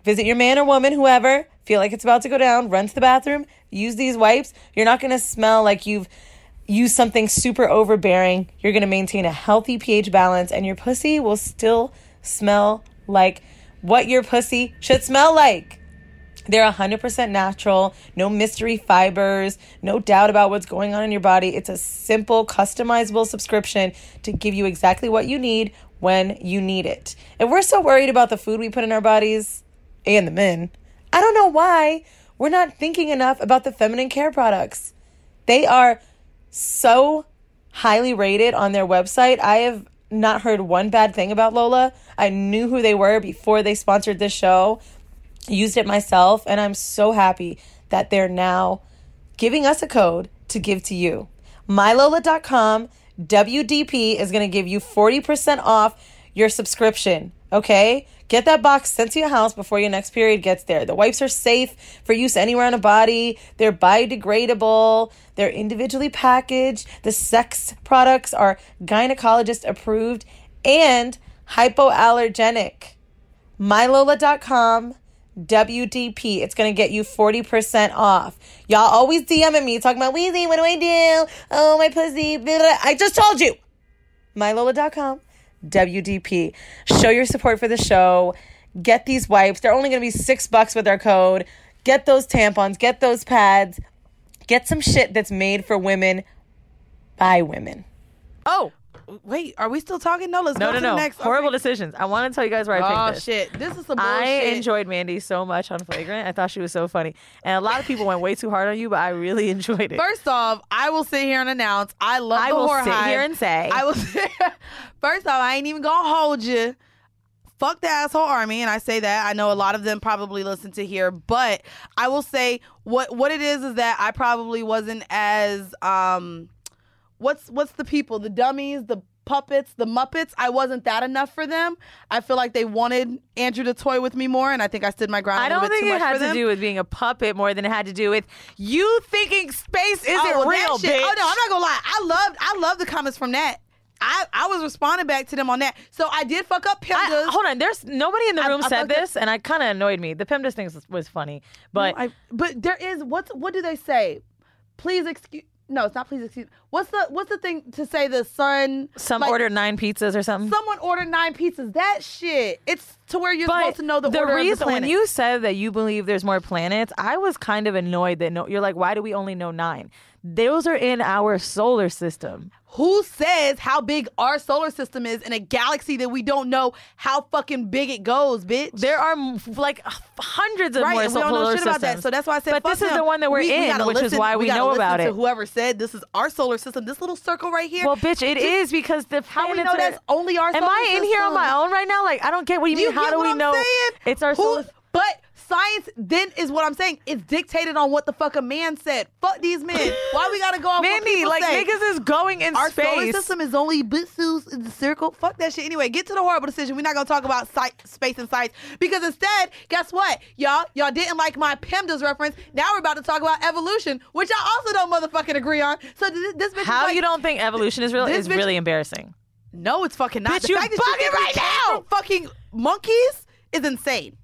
visit your man or woman, whoever, feel like it's about to go down, run to the bathroom, use these wipes. You're not going to smell like you've used something super overbearing. You're going to maintain a healthy pH balance, and your pussy will still smell like what your pussy should smell like. They're 100% natural, no mystery fibers, no doubt about what's going on in your body. It's a simple, customizable subscription to give you exactly what you need when you need it. And we're so worried about the food we put in our bodies and the men. I don't know why we're not thinking enough about the feminine care products. They are so highly rated on their website. I have not heard one bad thing about Lola. I knew who they were before they sponsored this show, used it myself, and I'm so happy that they're now giving us a code to give to you. MyLola.com WDP is going to give you 40% off your subscription. Okay? Get that box sent to your house before your next period gets there. The wipes are safe for use anywhere on a body. They're biodegradable. They're individually packaged. The sex products are gynecologist approved and hypoallergenic. MyLola.com WDP. It's going to get you 40% off. Y'all always DMing me talking about, Weezy, what do I do? Oh, my pussy. blah, blah." I just told you. MyLola.com WDP. Show your support for the show. Get these wipes. They're only going to be six bucks with our code. Get those tampons. Get those pads. Get some shit that's made for women by women. Oh, Wait, are we still talking? No, let's no, go no, to no. the next. Horrible okay. decisions. I want to tell you guys where I picked this. Oh this. shit! This is some bullshit. I enjoyed Mandy so much on Flagrant. I thought she was so funny. And a lot of people went way too hard on you, but I really enjoyed it. First off, I will sit here and announce I love I the will horror sit hive. here and say- I will. First off, I ain't even gonna hold you. Fuck the asshole army, and I say that I know a lot of them probably listen to here, but I will say what what it is is that I probably wasn't as um, what's what's the people, the dummies, the puppets, the Muppets. I wasn't that enough for them. I feel like they wanted Andrew to toy with me more, and I think I stood my ground. a I don't bit think it had to them. do with being a puppet more than it had to do with you thinking space isn't Oh, well, real, shit-. Oh no, I'm not gonna lie. I loved I love the comments from that. I, I was responding back to them on that. So I did fuck up I- hold on, there's nobody in the room I said fucked up- this, and I kind of annoyed me. The PEMDAS thing was, was funny, but I, but there is what's what do they say? Please excuse. No, it's not. Please excuse. What's the what's the thing to say? The son. some like, ordered nine pizzas or something. Someone ordered nine pizzas. That shit. It's to where you're But supposed to know the, order reason of the reason when you said that you believe there's more planets, I was kind of annoyed that no, you're like, why do we only know nine? Those are in our solar system. Who says how big our solar system is in a galaxy that we don't know how fucking big it goes, bitch? There are like uh, hundreds of right, more and we don't know shit about that. systems. So that's why I said. But this is them. the one that we're We- we in, gotta which is why we gotta know listen about it. Whoever said this is our solar system, this little circle right here. Well, bitch, it is because the how we know are- that's only our Am I in here on my own right now? Like, I don't get what you Do mean. How do what we I'm know saying? it's our Who- solar? But science then is what I'm saying. It's dictated on what the fuck a man said. Fuck these men. Why we gotta go off what Mandy, people like say? niggas is going in Our solar system is only bitsus in the circle. Fuck that shit. Anyway, get to the horrible decision. We're not gonna talk about sci- space and science because instead, guess what, y'all? Y'all didn't like my PEMDAS reference. Now we're about to talk about evolution, which I also don't motherfucking agree on. So this, this bitch is How like, you don't think evolution is real This is bitch- really embarrassing. No, it's fucking not. Bitch, the you fact that bugging right now. from Fucking monkeys is insane.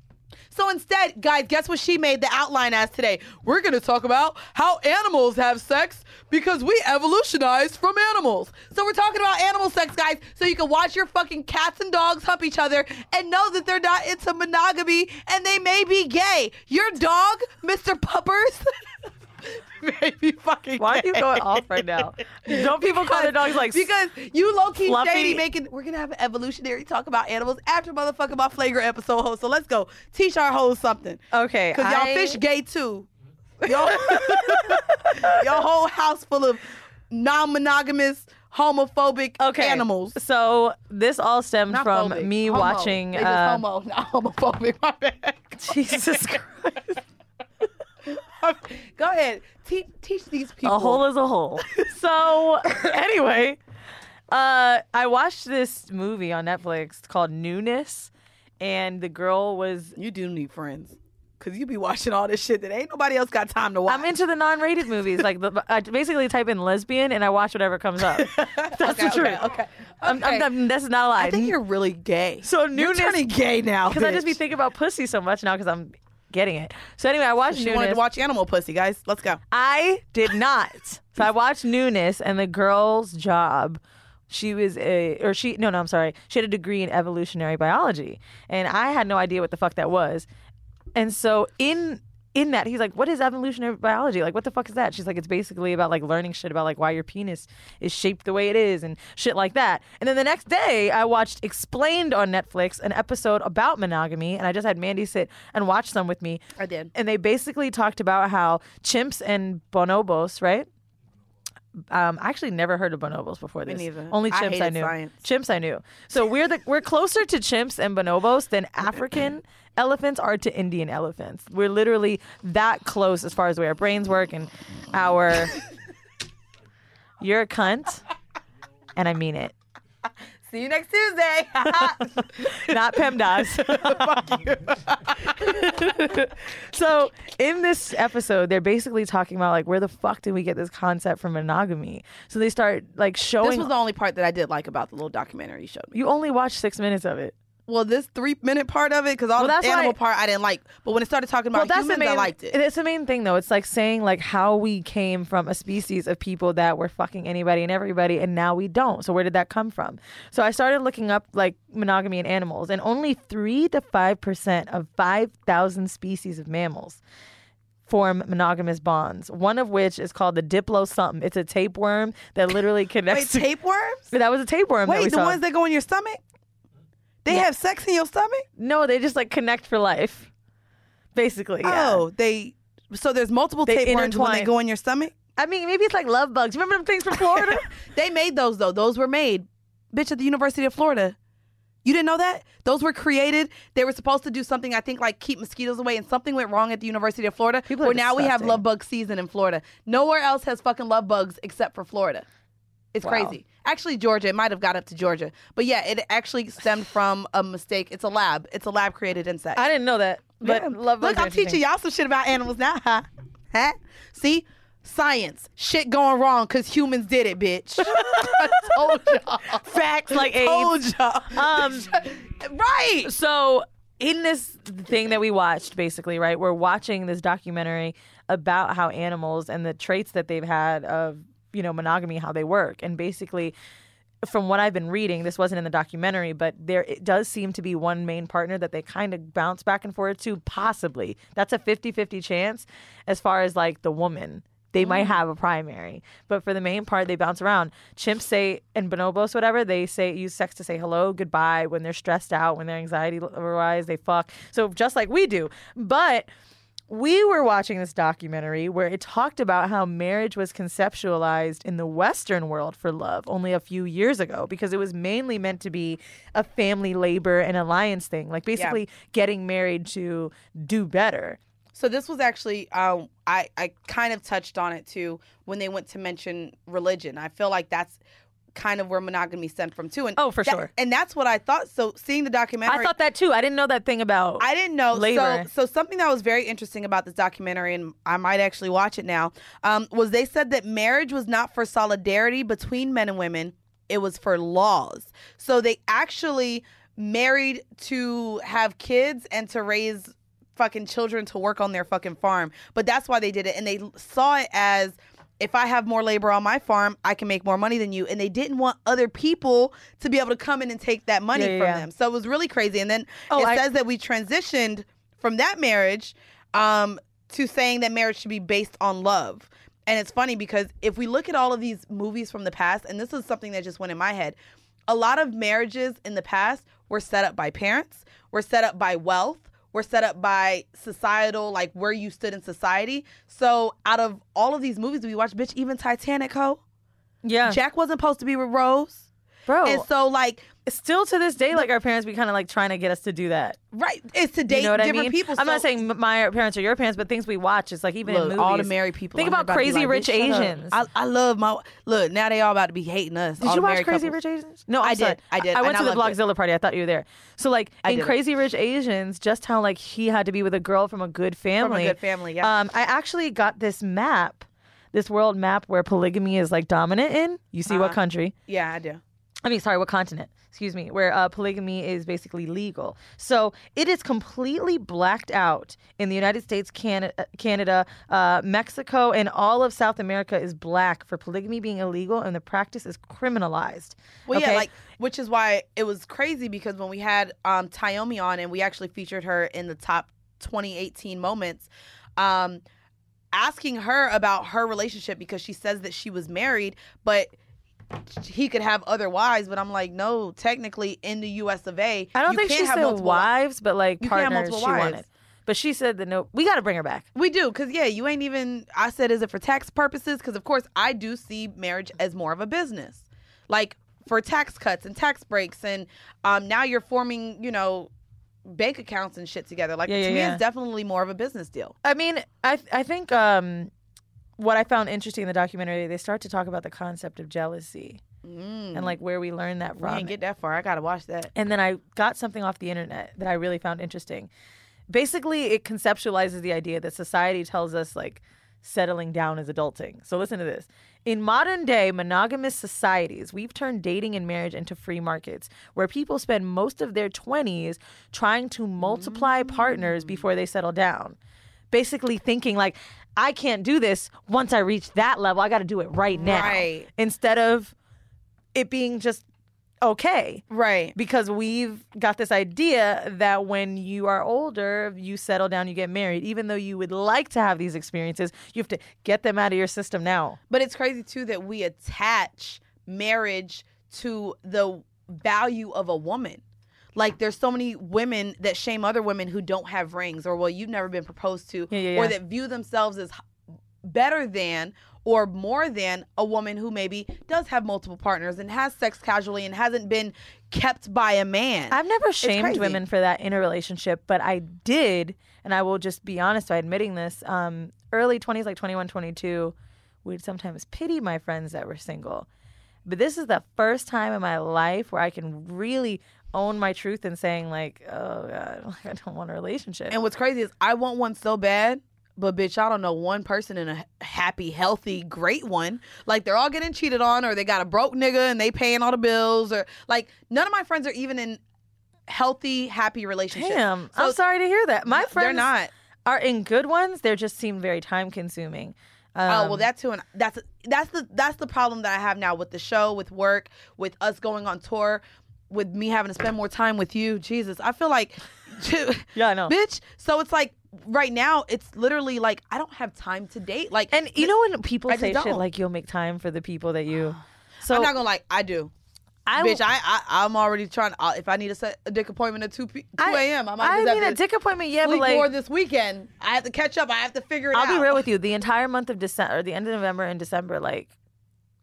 So instead, guys, guess what she made the outline as today? We're gonna talk about how animals have sex because we evolutionized from animals. So we're talking about animal sex, guys, so you can watch your fucking cats and dogs hump each other and know that they're not into monogamy and they may be gay. Your dog, Mr. Puppers, fucking Why are you going off right now? Don't people call their dogs like because you low key fluffy? shady making. We're gonna have an evolutionary talk about animals after motherfucking my flagrant episode host. So let's go teach our hoes something. Okay, Cause y'all fish gay too. Y'all, your whole house full of non-monogamous, homophobic okay animals. So this all stemmed Not from phobic, me homo. watching. They uh, homo, not homophobic. My bad. Jesus Christ. Go ahead. Teach teach these people. A hole is a hole. So anyway, uh, I watched this movie on Netflix called Newness, and the girl was. You do need friends. Cause you be watching all this shit that ain't nobody else got time to watch. I'm into the non-rated movies. Like the, I basically type in lesbian and I watch whatever comes up. That's Okay, the truth. okay, okay. I'm, I'm, I'm- that's not a lie. I think you're really gay. So newness, You're newness- turning gay now. because I just be thinking about pussy so much now because I'm getting it. So anyway, I watched She wanted to watch Animal Pussy, guys. Let's go. I did not. so I watched Newness and the girl's job. She was a, or she, no, no, I'm sorry. She had a degree in evolutionary biology. And I had no idea what the fuck that was. And so in, in that, he's like, what is evolutionary biology? Like, what the fuck is that? She's like, it's basically about like learning shit about like why your penis is shaped the way it is and shit like that. And then the next day, I watched Explained on Netflix, an episode about monogamy. And I just had Mandy sit and watch some with me I did. and they basically talked about how chimps and bonobos, right? Um, I actually never heard of bonobos before this. neither. Only I chimps I, hated knew. science. Chimps I knew. So we're the we're closer to chimps and bonobos than African elephants are to Indian elephants. We're literally that close as far as the way our brains work and our. You're a cunt, and I mean it. See you next Tuesday. not PEMDAS. so in this episode, they're basically talking about like where the fuck did we get this concept from monogamy? So they start like showing. this was the only part that I did like about the little documentary you showed me. you only watched six minutes of it. Well, this three minute part of it, because all Well, the animal why- part I didn't like. But when it started talking about Well, that's humans, the main. I liked it. It's the main thing, though. It's like saying like how we came from a species of people that were fucking anybody and everybody, and now we don't. So where did that come from? So I started looking up like monogamy in animals, and only three to five percent of five thousand species of mammals form monogamous bonds. One of which is called the diplo something. It's a tapeworm that literally Wait, connects. to- tapeworms? that was a tapeworm. Wait, the saw. ones that go in your stomach? They have sex in your stomach? no, they just like connect for life. Basically, yeah. Oh, they. So there's multiple They tapeworms when they intertwine. go in your stomach? I mean, maybe it's like love bugs. Remember them things from Florida? They made those though. Those were made, bitch, at the University of Florida. You didn't know that? Those were created. They were supposed to do something, I think, like keep mosquitoes away, and something went wrong at the University of Florida. People are where now we have disgusting. love bug season in Florida. Nowhere else has fucking love bugs except for Florida. It's Wow. crazy. Actually, Georgia. It might have got up to Georgia, but yeah, it actually stemmed from a mistake. It's a lab. It's a lab created insect. I didn't know that, but Yeah. love Look, I'm teaching y'all some shit about animals now. Huh? Huh? See? Science. Shit going wrong because humans did it, bitch. I told y'all. Facts like told y'all. Um, right. so in this thing that we watched, basically, right, we're watching this documentary about how animals and the traits that they've had of, you know, monogamy, how they work, and basically. From what I've been reading, this wasn't in the documentary, but there it does seem to be one main partner that they kind of bounce back and forth to, possibly. That's a 50 50 chance as far as like the woman. They might mm. have a primary, but for the main part, they bounce around. Chimps say, and bonobos, whatever, they say use sex to say hello, goodbye when they're stressed out, when they're anxiety wise, they fuck. So just like we do, but we were watching this documentary where it talked about how marriage was conceptualized in the Western world for love only a few years ago because it was mainly meant to be a family labor and alliance thing, like basically getting married to do better. So this was actually um, I I kind of touched on it too when they went to mention religion. I feel like that's kind of where monogamy stemmed from too. And Oh, for that- sure. And that's what I thought. So seeing the documentary, I thought that too. I didn't know that thing about. I didn't know. Labor. So, so something that was very interesting about this documentary, and I might actually watch it now, um, was they said that marriage was not for solidarity between men and women; it was for laws. So they actually married to have kids and to raise fucking children to work on their fucking farm. But that's why they did it, and they saw it as. If I have more labor on my farm, I can make more money than you. And they didn't want other people to be able to come in and take that money Yeah, from yeah. them. So it was really crazy. And then Oh, it I- says that we transitioned from that marriage um, to saying that marriage should be based on love. And it's funny because if we look at all of these movies from the past, and this is something that just went in my head, a lot of marriages in the past were set up by parents, were set up by wealth, were set up by societal, like where you stood in society. So out of all of these movies we watched, bitch, even Titanic, ho, yeah, Jack wasn't supposed to be with Rose. bro. And so like still to this day, like our parents be kind of like trying to get us to do that. right, it's to date You know what I different mean? people. I'm not saying m- my parents or your parents, but things we watch It's like even in movies. all the married people. Think about Crazy like, Rich "Bitch, shut up." Asians. I, I love my look. Now they all about to be hating us. Did you watch Crazy couples. Rich Asians? No, I I'm sorry. did. I did. I went to I the loved it. Blogzilla party. I thought you were there. So like I in. Crazy Rich Asians, just how like he had to be with a girl from a good family. From a good family, yeah. Um, I actually got this map, this world map where polygamy is like dominant in. You see what Uh-huh. country? Yeah, I do. I mean, sorry, what continent? Excuse me, where uh, polygamy is basically legal. So it is completely blacked out in the United States, Canada, Canada uh, Mexico, and all of South America is black for polygamy being illegal, and the practice is criminalized. Well, yeah, like which is why it was crazy because when we had um Taomi on and we actually featured her in the top 2018 moments, um, asking her about her relationship because she says that she was married, but he could have other wives. But I'm like, no, technically in the U.S. of A, I don't you think can't she have said wives, but like You partners she wives. wanted. But she said that no, we got to bring her back. We do, because yeah, you ain't even. I said, is it for tax purposes? Because of course, I do see marriage as more of a business, like for tax cuts and tax breaks, and um, now you're forming, you know, bank accounts and shit together. Like Yeah, to yeah, me, yeah. it's definitely more of a business deal. I mean, I I think um, what I found interesting in the documentary, they start to talk about the concept of jealousy Mm. and like where we learned that we from. didn't get that far. I gotta watch that. And then I got something off the internet that I really found interesting. Basically, it conceptualizes the idea that society tells us like settling down is adulting. So listen to this. In modern day monogamous societies, we've turned dating and marriage into free markets where people spend most of their 20s trying to multiply partners before they settle down. Basically thinking like I can't do this once I reach that level. I got to do it right now. Right. Instead of it being just okay Right. because we've got this idea that when you are older, you settle down, you get married. Even though you would like to have these experiences, you have to get them out of your system now. But it's crazy too that we attach marriage to the value of a woman. Like there's so many women that shame other women who don't have rings or well you've never been proposed to Yeah, yeah, or that view themselves as better than or more than a woman who maybe does have multiple partners and has sex casually and hasn't been kept by a man. I've never shamed women for that in a relationship, but I did, and I will just be honest by admitting this. Um, early 20s, like 21, 22, we'd sometimes pity my friends that were single. But this is the first time in my life where I can really own my truth and saying like, oh god, I don't want a relationship. And what's crazy is I want one so bad, but bitch, I don't know one person in a happy, healthy, great one. Like they're all getting cheated on, or they got a broke nigga and they paying all the bills, or like none of my friends are even in healthy, happy relationships. Damn, So I'm sorry to hear that. My friends, they're not. are in good ones. They just seem very time consuming. Um, oh well, that too, and that's that's the that's the problem that I have now with the show, with work, with us going on tour, with me having to spend more time with you. Jesus, I feel like, Yeah, I know. bitch. So it's like right now, it's literally like I don't have time to date. Like, and you know when people I say shit don't. like you'll make time for the people that you. So I'm not gonna like I do. I Bitch, I, I I'm already trying. Uh, if I need to set a dick appointment at two p- two a.m., I might I mean, have a dick appointment, yeah, but like more this weekend. I have to catch up. I have to figure it out. I'll be real with you. The entire month of December, or the end of November and December, like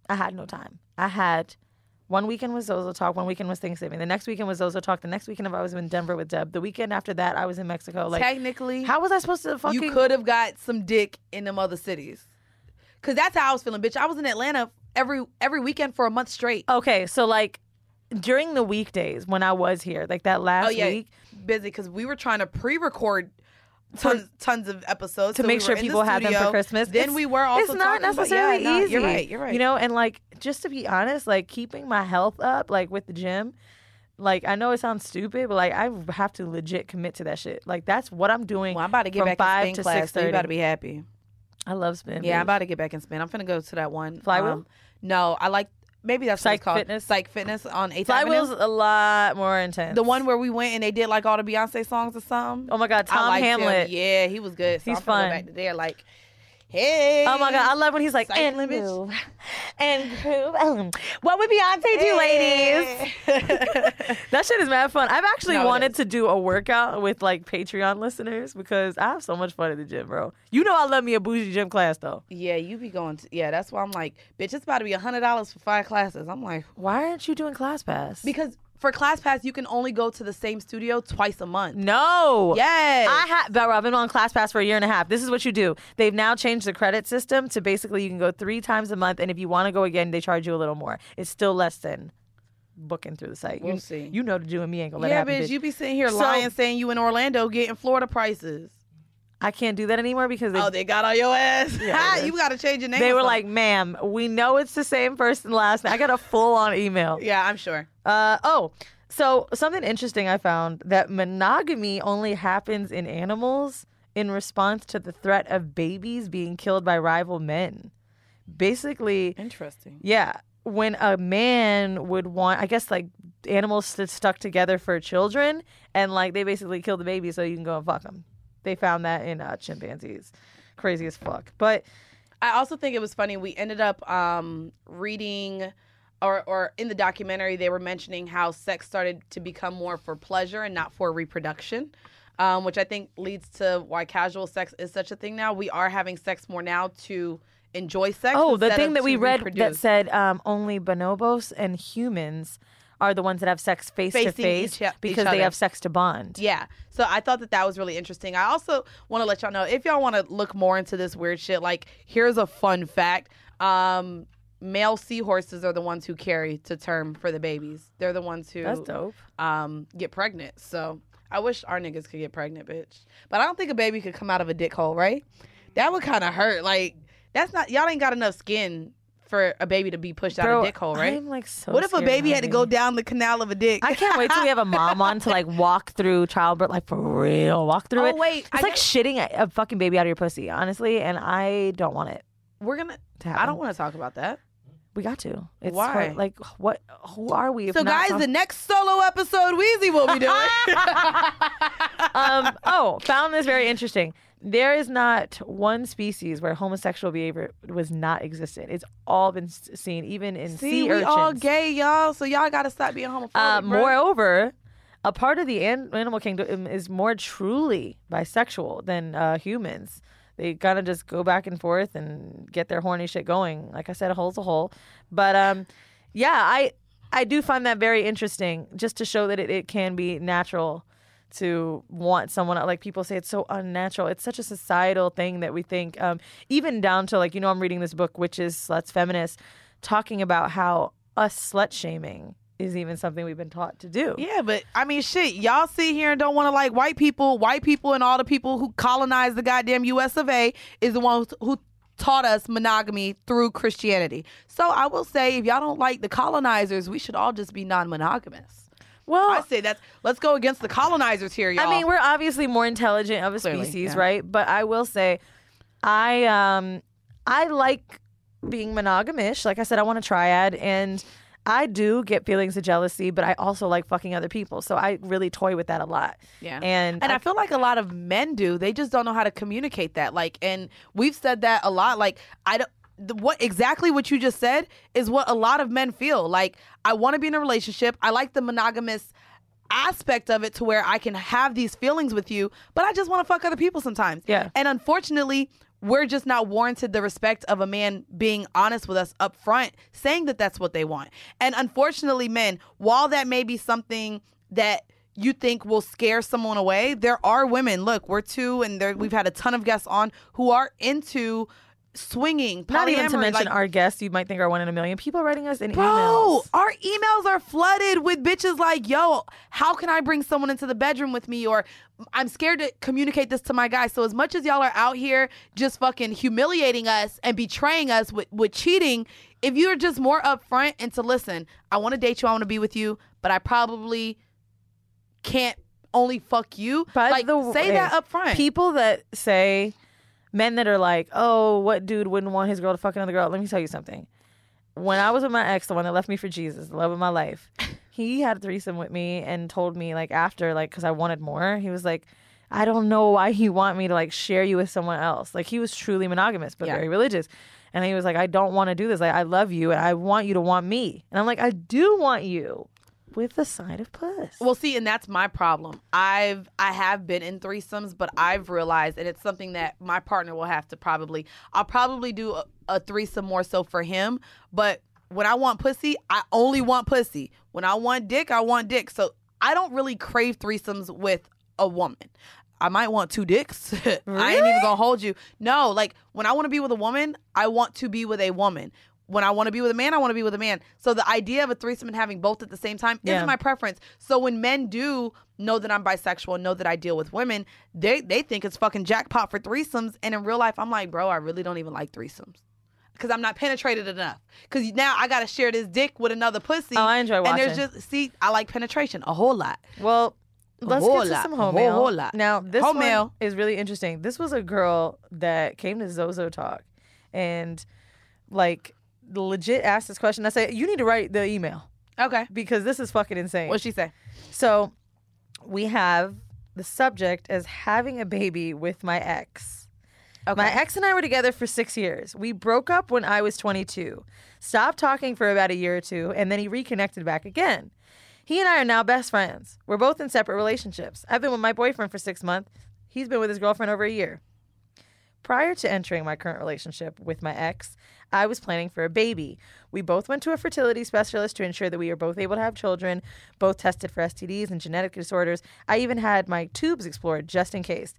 I had no time. I had one weekend was Zozo Talk, one weekend was Thanksgiving. The next weekend was Zozo Talk. The next weekend I was in Denver with Deb. The weekend after that, I was in Mexico. Like, Technically, how was I supposed to fucking? you could have got some dick in them other cities. Cause that's how I was feeling, bitch. I was in Atlanta every every weekend for a month straight. Okay, so like during the weekdays when I was here, like that last Oh yeah, week, busy because we were trying to pre-record tons tons of episodes to so make we sure people had them for. Christmas. Then It's- we were also it's not talking about- necessarily yeah, no. You're right. You're right. You know, and like just to be honest, like keeping my health up, like with the gym. Like I know it sounds stupid, but like I have to legit commit to that shit. Like that's what I'm doing. Well, I'm about to get from back five in to spin class, six so you got to be happy. I love spin. Yeah, I'm about to get back in spin. I'm finna go to that one. Flywheel? Um, no, I like maybe that's what CYC it's called. Fitness? CYC Fitness on 8th Flywheel's Avenue. a lot more intense. The one where we went and they did like all the Beyonce songs or something. Oh my god, Tom liked him. Hamlet. Yeah, he was good. So He's I'm fun. Go back to there, like, hey. Oh my god, I love when he's like, Psych and limits." move, and groove. Um, What would Beyonce do, ladies? That shit is mad fun. I've actually No, wanted to do a workout with like Patreon listeners because I have so much fun at the gym, bro. You know I love me a bougie gym class though. yeah, you be going to. Yeah, that's why I'm like, bitch, it's about to be a hundred dollars for five classes. I'm like, Why aren't you doing ClassPass? because for ClassPass you can only go to the same studio twice a month. no. Yes. I have, bro. I've been on ClassPass for a year and a half. This is what you do. They've now changed the credit system to basically you can go three times a month, and if you want to go again, they charge you a little more. It's still less than booking through the site. We'll you, see. You know the Jew and me ain't gonna let it yeah, happen. bitch, bitch. you be sitting here So- lying, saying you in Orlando getting Florida prices. I can't do that anymore because they, Oh, they got on your ass. Yeah, you got to change your name. they were something. like, "Ma'am, we know it's the same first and last." name." I got a full on email. yeah, I'm sure. Uh oh. So something interesting I found that monogamy only happens in animals in response to the threat of babies being killed by rival men. Basically, Interesting. yeah, when a man would want, I guess like animals st- stuck together for children, and like they basically kill the baby so you can go and fuck them. They found that in uh, chimpanzees. Crazy as fuck. But I also think it was funny. We ended up um, reading, or or in the documentary, they were mentioning how sex started to become more for pleasure and not for reproduction, um, which I think leads to why casual sex is such a thing now. We are having sex more now to enjoy sex. oh, the thing that we read that said um, only bonobos and humans are the ones that have sex face to face each- each because they have sex to bond. Yeah. So I thought that that was really interesting. I also want to let y'all know if y'all want to look more into this weird shit, like here's a fun fact. Um, male seahorses are the ones who carry to term for the babies. They're the ones who That's dope. um get pregnant. So I wish our niggas could get pregnant, bitch. But I don't think a baby could come out of a dick hole, right? That would kind of hurt. Like that's not y'all ain't got enough skin for a baby to be pushed out of a dick hole, right? I'm like so. what if a baby had to go down the canal of a dick? I can't wait till we have a mom on to like walk through childbirth, like for real, walk through Oh, it. wait, it's I like guess- shitting a, a fucking baby out of your pussy, honestly, and I don't want it. We're gonna. To I don't want to talk about that. We got to. It's Why? hor- like what? Who are we? If So, guys, some- the next solo episode Weezy will be doing. um, oh, found this very interesting. There is not one species where homosexual behavior was not existent. It's all been seen, even in See, sea we urchins. all gay, y'all. So y'all gotta stop being homophobic. Uh, moreover, a part of the an- animal kingdom is more truly bisexual than uh, humans. They kind of just go back and forth and get their horny shit going. Like I said, a hole's a hole. But um, yeah, I I do find that very interesting, just to show that it, it can be natural to want someone like people say it's so unnatural it's such a societal thing that we think um, even down to like you know i'm reading this book witches sluts feminist talking about how us slut shaming is even something we've been taught to do Yeah, but I mean, shit. Y'all sit here and don't want to like white people. White people and all the people who colonized the goddamn U.S. of A. is the ones who taught us monogamy through Christianity. So I will say, if y'all don't like the colonizers, we should all just be non-monogamous. well I say that's let's go against the colonizers here, y'all. I mean, we're obviously more intelligent of a Clearly, species, yeah. right? But I will say, I um, I like being monogamish. Like I said, I want a triad, and I do get feelings of jealousy, but I also like fucking other people. So I really toy with that a lot. Yeah. and, And I, I feel like a lot of men do. They just don't know how to communicate that. Like, and we've said that a lot. Like, I don't. what exactly what you just said is what a lot of men feel. Like I want to be in a relationship. I like the monogamous aspect of it to where I can have these feelings with you, but I just want to fuck other people sometimes. Yeah. And unfortunately, we're just not warranted the respect of a man being honest with us up front, saying that that's what they want. And unfortunately, men, while that may be something that you think will scare someone away, there are women. Look, we're two, and we've had a ton of guests on who are into swinging. Not even to mention like- our guests, you might think are one in a million. People writing us in Bro, emails. our emails are flooded with bitches like, yo, how can I bring someone into the bedroom with me? Or I'm scared to communicate this to my guy. So as much as y'all are out here just fucking humiliating us and betraying us with, with cheating, if you're just more upfront and to listen, I want to date you, I want to be with you, but I probably can't only fuck you. By like the say way, that upfront. People that say, men that are like, oh, what dude wouldn't want his girl to fuck another girl? Let me tell you something. When I was with my ex, the one that left me for Jesus, the love of my life, he had a threesome with me and told me like after like because I wanted more. He was like, I don't know why he want me to like share you with someone else. Like he was truly monogamous but Yeah. very religious. And he was like, I don't want to do this. Like I love you and I want you to want me. And I'm like, I do want you with the side of puss. Well, see, and that's my problem. I've I have been in threesomes, but I've realized, and it's something that my partner will have to probably. I'll probably do a, a threesome more so for him. But when I want pussy, I only want pussy. When I want dick, I want dick. So I don't really crave threesomes with a woman. I might want two dicks. really? I ain't even gonna hold you. No, like when I want to be with a woman, I want to be with a woman. When I want to be with a man, I want to be with a man. So the idea of a threesome and having both at the same time Yeah. isn't my preference. So when men do know that I'm bisexual know that I deal with women, they they think it's fucking jackpot for threesomes. And in real life, I'm like, bro, I really don't even like threesomes. Cause I'm not penetrated enough. Cause now I gotta share this dick with another pussy. Oh, I enjoy watching. And there's just see, I like penetration a whole lot. Well, let's get to lot, some home whole- mail. whole lot. Now, this Home one mail. is really interesting. This was a girl that came to Zozo Talk and like legit asked this question. I said, you need to write the email Okay. because this is fucking insane. What'd she say? so we have the subject as having a baby with my ex. Okay. My ex and I were together for six years. We broke up when I was 22, stopped talking for about a year or two, and then he reconnected back again. He and I are now best friends. We're both in separate relationships. I've been with my boyfriend for six months. He's been with his girlfriend over a year. Prior to entering my current relationship with my ex, I was planning for a baby. We both went to a fertility specialist to ensure that we were both able to have children, both tested for STDs and genetic disorders. I even had my tubes explored just in case.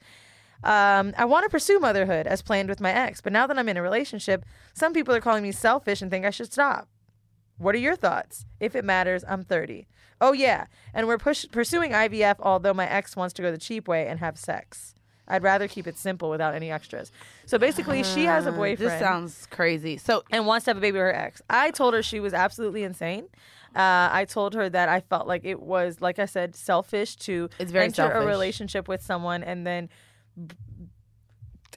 Um, I want to pursue motherhood as planned with my ex, but now that I'm in a relationship, some people are calling me selfish and think I should stop. What are your thoughts? If it matters, I'm 30. Oh, yeah. And we're push- pursuing IVF, although my ex wants to go the cheap way and have sex. I'd rather keep it simple without any extras. So basically, she has a boyfriend This sounds crazy. So and wants to have a baby with her ex. I told her she was absolutely insane. Uh, I told her that I felt like it was, like I said, selfish to enter a relationship with someone and then.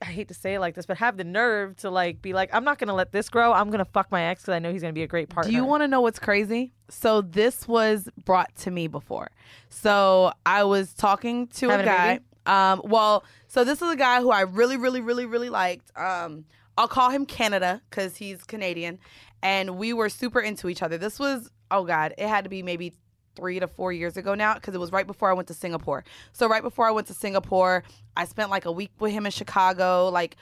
I hate to say it like this, but have the nerve to like be like, I'm not gonna let this grow. I'm gonna fuck my ex because I know he's gonna be a great partner. Do you want to know what's crazy? So this was brought to me before. So I was talking to Having a a guy. baby? Um, well, so this is a guy who I really, really, really, really liked. Um, I'll call him Canada because he's Canadian, and we were super into each other. This was oh god, it had to be maybe three to four years ago now because it was right before I went to Singapore. So right before I went to Singapore, I spent like a week with him in Chicago. Like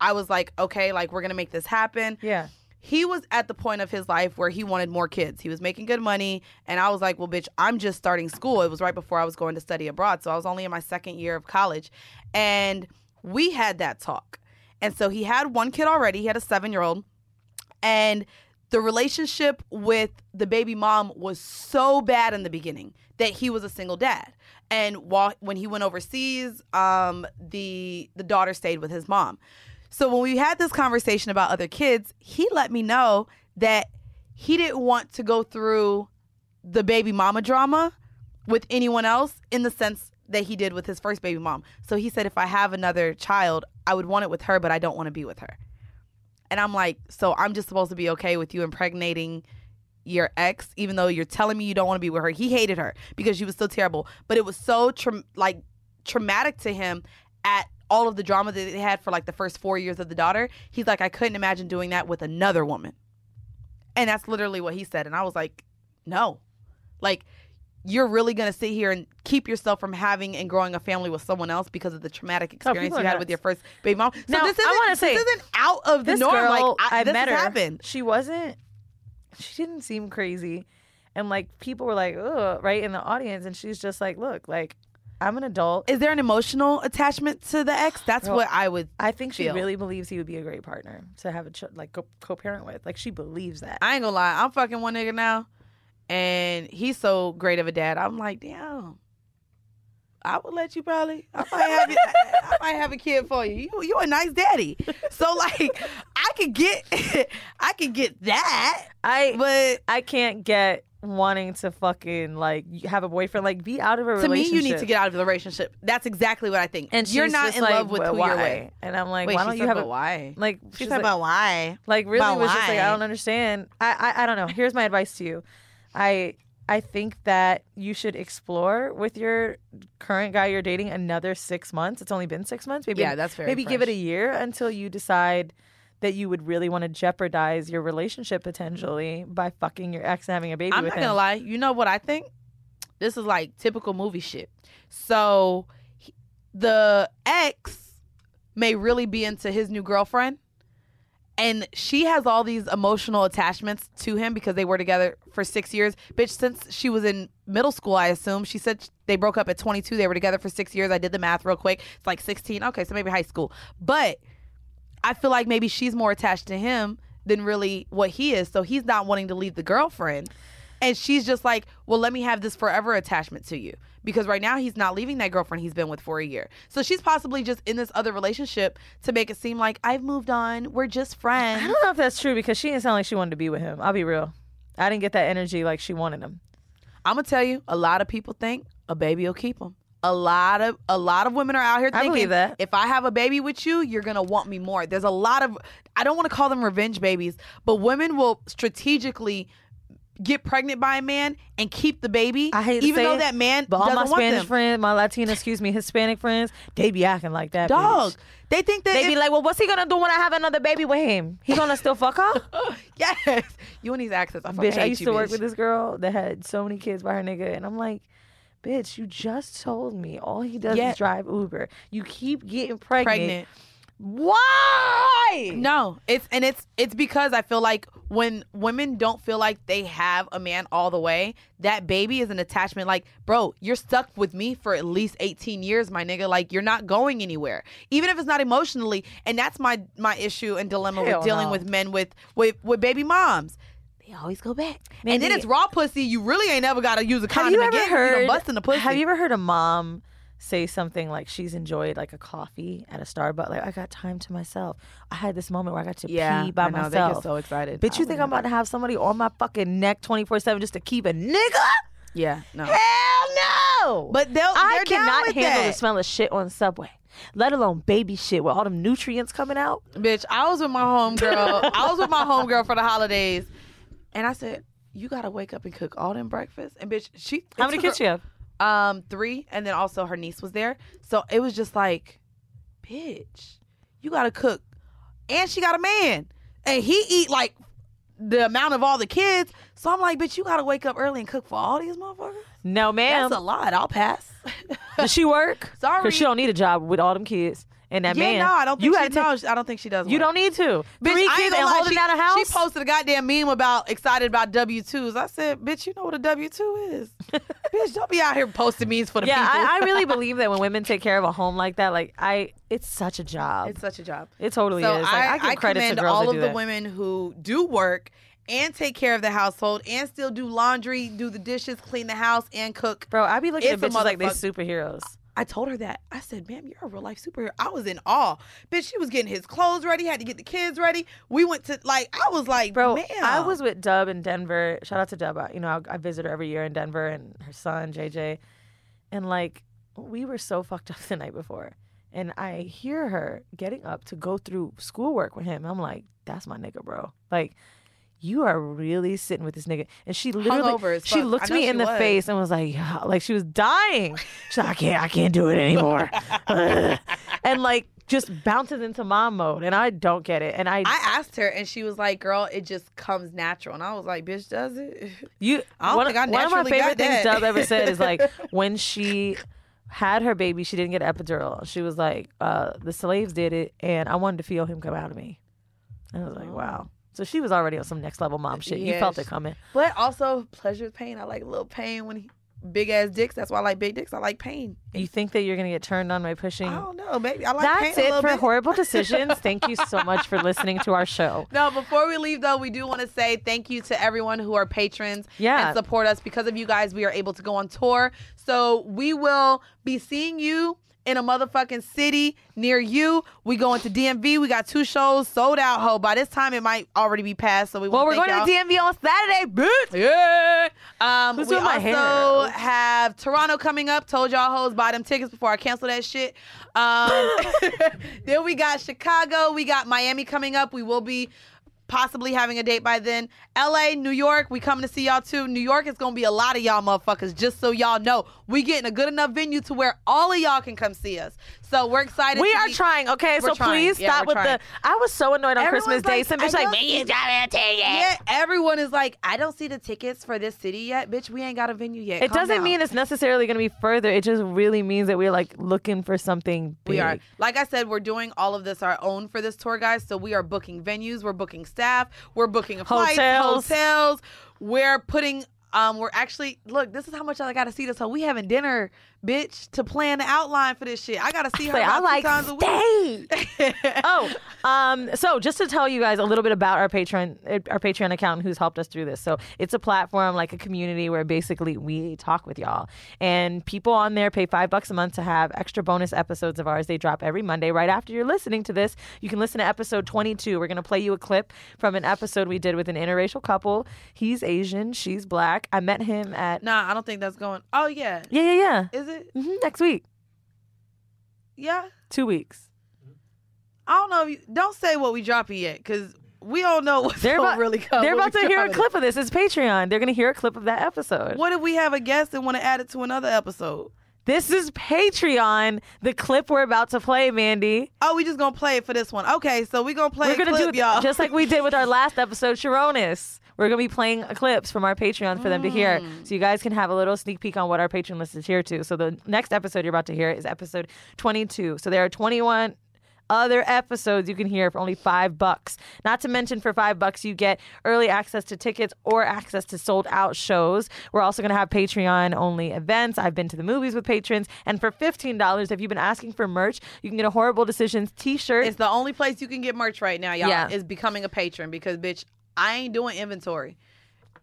I was like, okay, like we're gonna make this happen Yeah. He was at the point of his life where he wanted more kids. He was making good money, and I was like, "Well, bitch, I'm just starting school." It was right before I was going to study abroad, so I was only in my second year of college, and we had that talk. And so he had one kid already. He had a seven year old, and the relationship with the baby mom was so bad in the beginning that he was a single dad. And while when he went overseas, um, the the daughter stayed with his mom. So when we had this conversation about other kids, he let me know that he didn't want to go through the baby mama drama with anyone else in the sense that he did with his first baby mom. So he said if I have another child, I would want it with her, but I don't want to be with her. And I'm like, so I'm just supposed to be okay with you impregnating your ex, even though you're telling me you don't want to be with her. He hated her because she was so terrible, but it was so tra- like traumatic to him at all of the drama that they had for like the first four years of the daughter. He's like, I couldn't imagine doing that with another woman. And that's literally what he said. And I was like, no. Like, you're really going to sit here and keep yourself from having and growing a family with someone else because of the traumatic experience people you had nuts. with your first baby mom. So Now, this I isn't, wanna say, this isn't out of the norm. girl, like, I, I this met her. happened. She wasn't. She didn't seem crazy, and like people were like, "Ugh," right in the audience, and she's just like, "Look, like I'm an adult. Is there an emotional attachment to the ex? That's Girl, what I would. I think she feel. really believes he would be a great partner to have a ch- like co- co-parent with. Like she believes that. I ain't gonna lie. I'm fucking one nigga now, and he's so great of a dad. I'm like, damn. I would let you probably. I might have. you- I might have a kid for you. You you a nice daddy. So like, I could get. I could get that. I But I can't get wanting to fucking like have a boyfriend. Like be out of a relationship. to me, you need to get out of the relationship. That's exactly what I think. And you're she's not just in like, love with "Well, who why? you're with. And I'm like, Wait, why don't you have a why? like? She's she's talking like, about why. Like really But was just like I don't understand. I, I I don't know. Here's my advice to you. I I think that you should explore with your current guy you're dating another six months. It's only been six months. Maybe Yeah, that's very maybe give it a year until you decide that you would really want to jeopardize your relationship potentially by fucking your ex and having a baby I'm not him. gonna lie. You know what I think? This is like typical movie shit. So he- the ex may really be into his new girlfriend, and she has all these emotional attachments to him because they were together for six years. Bitch, since she was in middle school, I assume she said they broke up at 22. They were together for six years. I did the math real quick. It's like 16. Okay, so maybe high school, but. I feel like maybe she's more attached to him than really what he is. So he's not wanting to leave the girlfriend. And she's just like, well, let me have this forever attachment to you. Because right now he's not leaving that girlfriend he's been with for a year. So she's possibly just in this other relationship to make it seem like I've moved on. We're just friends. I don't know if that's true because she didn't sound like she wanted to be with him. I'll be real. I didn't get that energy like she wanted him. I'm gonna tell you, a lot of people think a baby will keep them. A lot of a lot of women are out here thinking that. if I have a baby with you, you're gonna want me more. There's a lot of I don't want to call them revenge babies, but women will strategically get pregnant by a man and keep the baby, I hate to even though it, that man But all my Spanish friends, my Latina, excuse me, Hispanic friends, they be acting like that. Dog, bitch. they think that They if- be like, well, what's he gonna do when I have another baby with him? He gonna still fuck her? yes, you and these accents. I bitch, I used you, to work with this girl that had so many kids by her nigga, and I'm like, bitch, you just told me all he does Yeah. is drive Uber. You keep getting pregnant. pregnant. Why? No, it's and it's it's because I feel like when women don't feel like they have a man all the way, that baby is an attachment. Like, bro, you're stuck with me for at least 18 years, my nigga. Like, you're not going anywhere, even if it's not emotionally. And that's my my issue and dilemma Hell with dealing no. with men with with with baby moms. They always go back, and then it's raw pussy. You really ain't ever got to use a Have condom you ever again. 'cause you busting the pussy. Have you ever heard a mom say something like she's enjoyed like a coffee at a Starbucks? Like I got time to myself. I had this moment where I got to Yeah, pee by I know. myself. They get so excited. Bitch, you think I'm about to have somebody on my fucking neck 24 seven just to keep a nigga? Yeah, no. Hell no. But they'll. I cannot handle that. the smell of shit on Subway, let alone baby shit with all them nutrients coming out. Bitch, I was with my homegirl. I was with my homegirl for the holidays, and I said, "You gotta wake up and cook all them breakfast." And bitch, she How many kids her- you have? Um, three, and then also her niece was there, so it was just like, bitch, you gotta cook, and she got a man, and he eat like the amount of all the kids. So I'm like, bitch, you gotta wake up early and cook for all these motherfuckers. No, ma'am. That's a lot. I'll pass. Does she work? Sorry. Because she don't need a job with all them kids and that yeah, man. no, I don't think you she. no, I don't think she does. You work. don't need to. Bitch, Three I kids and holding she, down a house. She posted a goddamn meme about excited about W twos. I said, bitch, you know what a W two is. bitch, don't be out here posting memes for the yeah, people. I, I really believe that when women take care of a home like that, like I, it's such a job. it's such a job. it totally so is. Like, I, I, give I credit commend to girls all of the that. women who do work and take care of the household and still do laundry, do the dishes, clean the house, and cook. Bro, I be looking It's at bitches like they superheroes. I told her that. I said, ma'am, you're a real life superhero. I was in awe. Bitch, she was getting his clothes ready, had to get the kids ready. We went to, like, I was like, Bro, man. I was with Dub in Denver. Shout out to Dub. I- You know, I, I visit her every year in Denver and her son, JJ. And like, we were so fucked up the night before. And I hear her getting up to go through schoolwork with him. I'm like, that's my nigga, bro. Like, you are really sitting with this nigga. And she literally, she looked me in the was. face and was like, yeah, like she was dying. She's like, I can't, I can't do it anymore. and like just bounces into mom mode, and I don't get it. And I, I asked her, and she was like, "Girl, it just comes natural." And I was like, "Bitch, does it?" you, I don't one, think I one of my favorite things. Dub ever said is like when she had her baby, she didn't get an epidural. She was like, uh, the slaves did it, and I wanted to feel him come out of me. And I was like, wow. So she was already on some next level mom shit. you felt it coming. But also, pleasure pain. I like a little pain when he big ass dicks. That's why I like big dicks. I like pain. You think that you're gonna get turned on by pushing? I don't know, baby. I like pain That's a it for bit. horrible decisions. Thank you so much for listening to our show. No, before we leave though, we do want to say thank you to everyone who are patrons Yeah. and support us. Because of you guys, we are able to go on tour. So we will be seeing you in a motherfucking city near you. We going to DMV. We got two shows sold out. Ho, by this time it might already be past. So we well, we're going y'all. to DMV on Saturday, bitch. Yeah. Um, Who's we also have Toronto coming up. Told y'all hoes buy them tickets before I cancel that shit. Um, then we got Chicago. We got Miami coming up. We will be possibly having a date by then. LA, New York, we coming to see y'all too. New York is gonna be a lot of y'all motherfuckers, just so y'all know. We getting a good enough venue to where all of y'all can come see us. So we're excited. We are be- trying, okay? So trying. please Yeah, stop with trying. the. I was so annoyed on Everyone's Christmas Day. like, Some I bitch like, man, you got me a ticket. Yeah, everyone is like, I don't see the tickets for this city yet, bitch. We ain't got a venue yet. It Calm doesn't down. mean it's necessarily going to be further. It just really means that we're like looking for something big. We are. Like I said, we're doing all of this our own for this tour, guys. So we are booking venues, we're booking staff, we're booking flights, Hotels. hotels. We're putting. Um, we're actually look. This is how much I got to see this. So we having dinner, bitch, to plan the outline for this shit. I got to see her about like times a week. oh, um, so just to tell you guys a little bit about our Patreon, our Patreon account, who's helped us through this. So it's a platform like a community where basically we talk with y'all, and people on there pay five bucks a month to have extra bonus episodes of ours. They drop every Monday right after you're listening to this. You can listen to episode 22. We're gonna play you a clip from an episode we did with an interracial couple. He's Asian, she's black. I met him at Nah, I don't think that's going. Oh yeah, yeah, yeah, yeah. is it? hmm next week, Yeah, two weeks. I don't know. If you, don't say what we dropping yet, because we don't know what's They're gonna about, really come. they're about to hear a it. clip of this. It's Patreon. They're going to hear a clip of that episode. What if we have a guest and want to add it to another episode? This is Patreon. The clip we're about to play, Mandy. Oh, we just gonna play it for this one. Okay, so we're gonna play We're gonna clip, do y'all. just like we did with our last episode, Sharonis. We're gonna be playing clips from our Patreon for them to hear, Mm. so you guys can have a little sneak peek on what our Patreon list is here to. So the next episode you're about to hear is episode 22. So there are 21 other episodes you can hear for only five bucks. Not to mention, for five bucks, you get early access to tickets or access to sold out shows. We're also going to have Patreon only events. I've been to the movies with patrons. And for $15, if you've been asking for merch, you can get a Horrible Decisions t shirt. It's the only place you can get merch right now, y'all. Yeah. Is becoming a patron because bitch, I ain't doing inventory.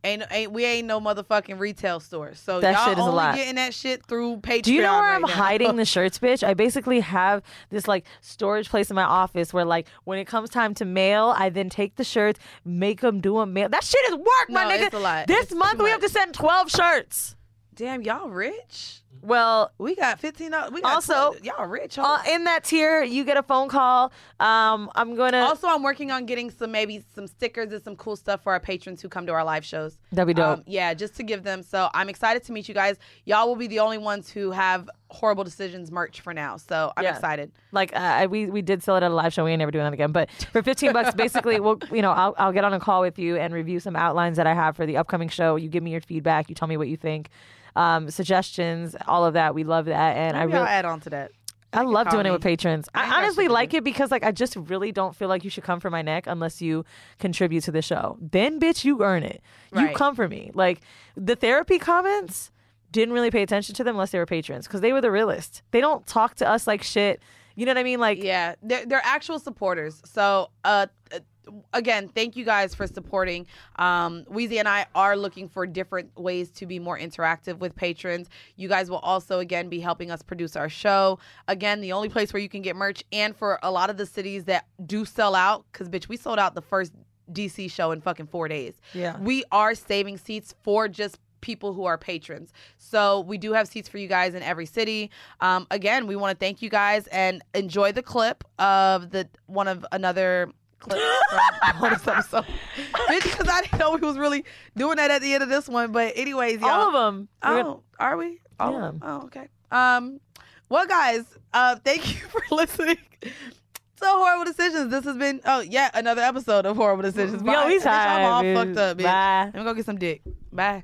Ain't, ain't we ain't no motherfucking retail store. So That y'all shit is a only lot. getting that shit through Patreon. Do you know where right I'm now. hiding the shirts, bitch? I basically have this like storage place in my office where like when it comes time to mail, I then take the shirts, make them do a mail. That shit is work, my nigga. a. This It's month we have to send 12 shirts. Damn, y'all rich. Well, We got fifteen dollars. We got Also, 12 y'all rich. uh, in that tier, you get a phone call. Um, I'm gonna also, I'm working on getting some maybe some stickers and some cool stuff for our patrons who come to our live shows. That'd be dope. Um, yeah, just to give them. So I'm excited to meet you guys. Y'all will be the only ones who have horrible decisions merch for now. So I'm Yeah. excited. like uh, we we did sell it at a live show. We ain't never doing that again. But for 15 bucks, basically, we'll you know I'll I'll get on a call with you and review some outlines that I have for the upcoming show. You give me your feedback. You tell me what you think, um, suggestions, all of that. We love that, and I Maybe I'll really. add on to that. I love doing it with patrons. I I, honestly like it because like I just really don't feel like you should come for my neck unless you contribute to the show. Then bitch, you earn it. You come for me. Like the therapy comments didn't really pay attention to them unless they were patrons because they were the realest. They don't talk to us like shit. You know what I mean? Like Yeah, they're, they're actual supporters. So, uh, uh, again, thank you guys for supporting. Um, Weezy and I are looking for different ways to be more interactive with patrons. You guys will also, again, be helping us produce our show. Again, the only place where you can get merch, and for a lot of the cities that do sell out, because, bitch, we sold out the first DC show in fucking four days. Yeah. We are saving seats for just people who are patrons. So we do have seats for you guys in every city. Um, again, we want to thank you guys and enjoy the clip of the one of another clip from bonus episode. Bitch, because I didn't know we was really doing that at the end of this one. But anyways, y'all. all of them. Oh, are we? Oh, Yeah. oh, okay. Um, Well, guys, uh, thank you for listening So Horrible Decisions. This has been, oh, yeah, another episode of Horrible Decisions. We Bye. always Bitch, I'm all have, fucked up, bitch. Bye. Let me go get some dick. Bye.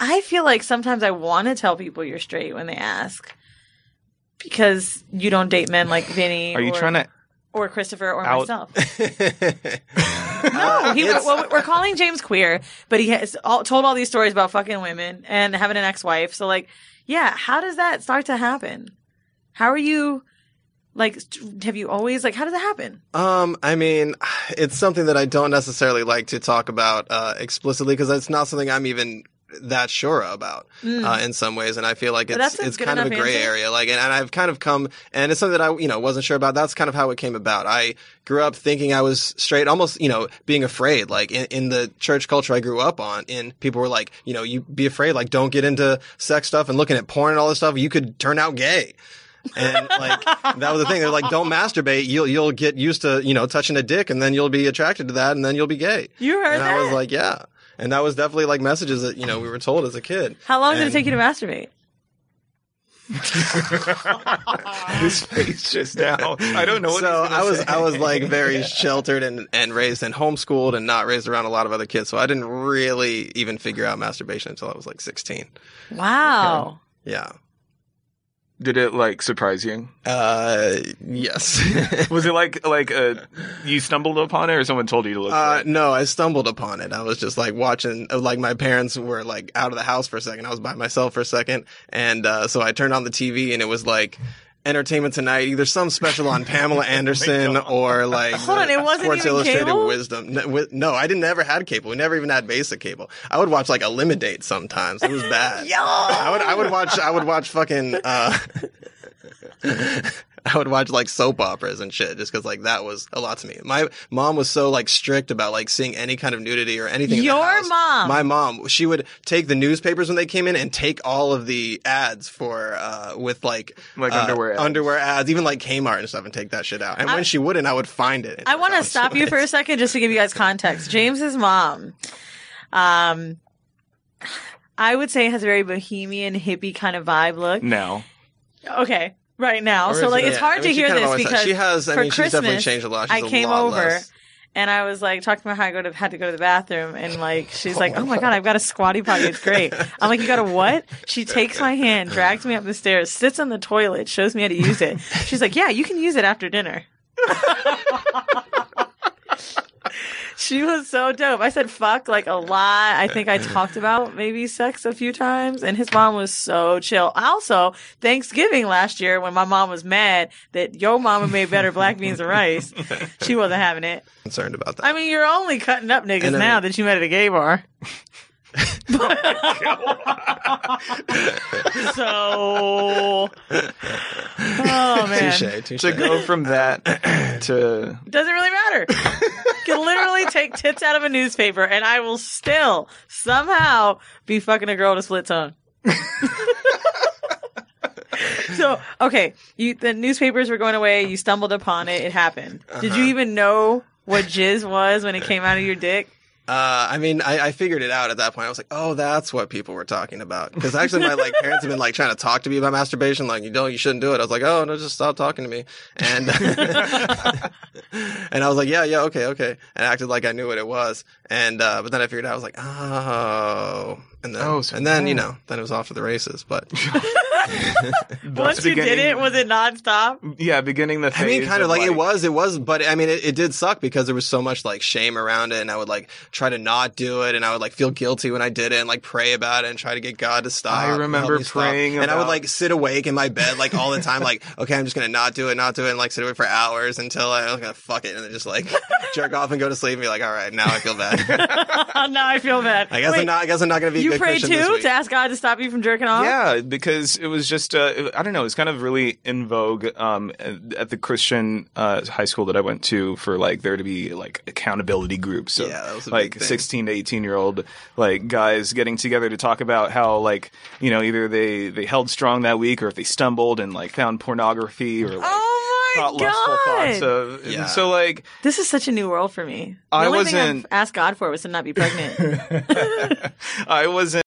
I feel like sometimes I want to tell people you're straight when they ask because you don't date men like Vinny. Are you or, trying to? or Christopher or out- myself? No, he, well, we're calling James queer, but he has all, told all these stories about fucking women and having an ex-wife. So, like, yeah, how does that start to happen? How are you? Like, have you always like? How does it happen? Um, I mean, it's something that I don't necessarily like to talk about uh, explicitly because it's not something I'm even that sure about uh, in some ways, and I feel like. It's it's kind of a gray answer. area. Like, and, and I've kind of come, and it's something that I you know wasn't sure about. That's kind of how it came about. I grew up thinking I was straight, almost you know being afraid. Like in, in the church culture I grew up on, and people were like, you know, you be afraid, like don't get into sex stuff and looking at porn and all this stuff. You could turn out gay. and like that was the thing. They're like, don't masturbate. You'll you'll get used to you know touching a dick, and then you'll be attracted to that, and then you'll be gay. You heard and I was like, yeah. And that was definitely like messages that you know we were told as a kid. How long did it take you to masturbate? His face just now. I don't know what. so he's I was say. I was like very sheltered and, and raised and homeschooled and not raised around a lot of other kids. So I didn't really even figure out masturbation until I was like 16. Wow. Yeah. Did it like surprise you? Uh, yes. Was it like like uh, you stumbled upon it, or someone told you to look? Uh, no, I stumbled upon it. I was just like watching, uh, like my parents were like out of the house for a second. I was by myself for a second. And, uh, so I turned on the TV and it was like, Entertainment Tonight, either some special on Pamela Anderson or like Hold on, it wasn't Sports even Illustrated cable? Wisdom. No, no, I didn't never had cable. We never even had basic cable. I would watch like Eliminate sometimes. It was bad. Yo! I would I would watch I would watch fucking uh I would watch like soap operas and shit just because like that was a lot to me. My mom was so like strict about like seeing any kind of nudity or anything. in the Your house. mom? my mom, she would take the newspapers when they came in and take all of the ads for uh with like Like uh, underwear ads. underwear ads, even like Kmart and stuff, and take that shit out. And I- when she wouldn't, I would find it. I want to stop you for a second just to give you guys context. James's mom, um, I would say has a very bohemian hippie kind of vibe look. No. Okay, right now. So like, it's Yeah, hard I mean, to hear this because she has. I for mean, she's definitely Christmas, changed a lot. She's I came lot over. less. And I was like talking about how I go to had to go to the bathroom, and like she's like, "Oh my oh god, I've got a squatty potty. It's great." I'm like, "You got a what?" She takes my hand, drags me up the stairs, sits on the toilet, shows me how to use it. She's like, "Yeah, you can use it after dinner." She was so dope. I said fuck like a lot. I think I talked about maybe sex a few times, and his mom was so chill. Also, Thanksgiving last year when my mom was mad that your mama made better black beans and rice, she wasn't having it. Concerned about that. I mean, you're only cutting up niggas now that you met at a gay bar. so, oh man, Touche, touche. To go from that to doesn't really matter. Can literally take tits out of a newspaper, and I will still somehow be fucking a girl with a split tongue. so okay, you the newspapers were going away. You stumbled upon it. It happened. Did Uh-huh. you even know what jizz was when it came out of your dick? Uh, I mean, I, I figured it out at that point. I was like, oh, that's what people were talking about. Because actually, my like parents have been like trying to talk to me about masturbation. Like, you don't, you shouldn't do it. I was like, oh, no, just stop talking to me. And and I was like, yeah, yeah, okay, okay, and I acted like I knew what it was. And uh, but then I figured out, I was like, oh, and then Oh, so and then you know, then it was off to the races. But Once you did it, was it nonstop? yeah, beginning the. I mean, kind of like, it was, it was, but I mean, it, it did suck because there was so much like shame around it, and I would like try to not do it, and I would like feel guilty when I did it, and like pray about it, and try to get God to stop. I remember help me stop. praying and I would like sit awake in my bed like all the time, like okay, I'm just gonna not do it, not do it, and like sit awake for hours until I was gonna fuck it, and then just like jerk off and go to sleep, and be like, all right, now I feel bad. now I feel bad. I guess Wait, I'm not. I guess I'm not gonna be a You good prayed Christian this too week. to ask God to stop you from jerking off. Yeah, because it was just uh, I don't know. It was kind of really in vogue um, at the Christian uh, high school that I went to for like there to be like accountability groups of Yeah, that was a like big thing. 16 to 18 year old like guys getting together to talk about how like you know either they they held strong that week or if they stumbled and like found pornography or like Oh my thought lustful thoughts god! of Yeah. so like This is such a new world for me. The I only wasn't- I've asked God for was to not be pregnant. I wasn't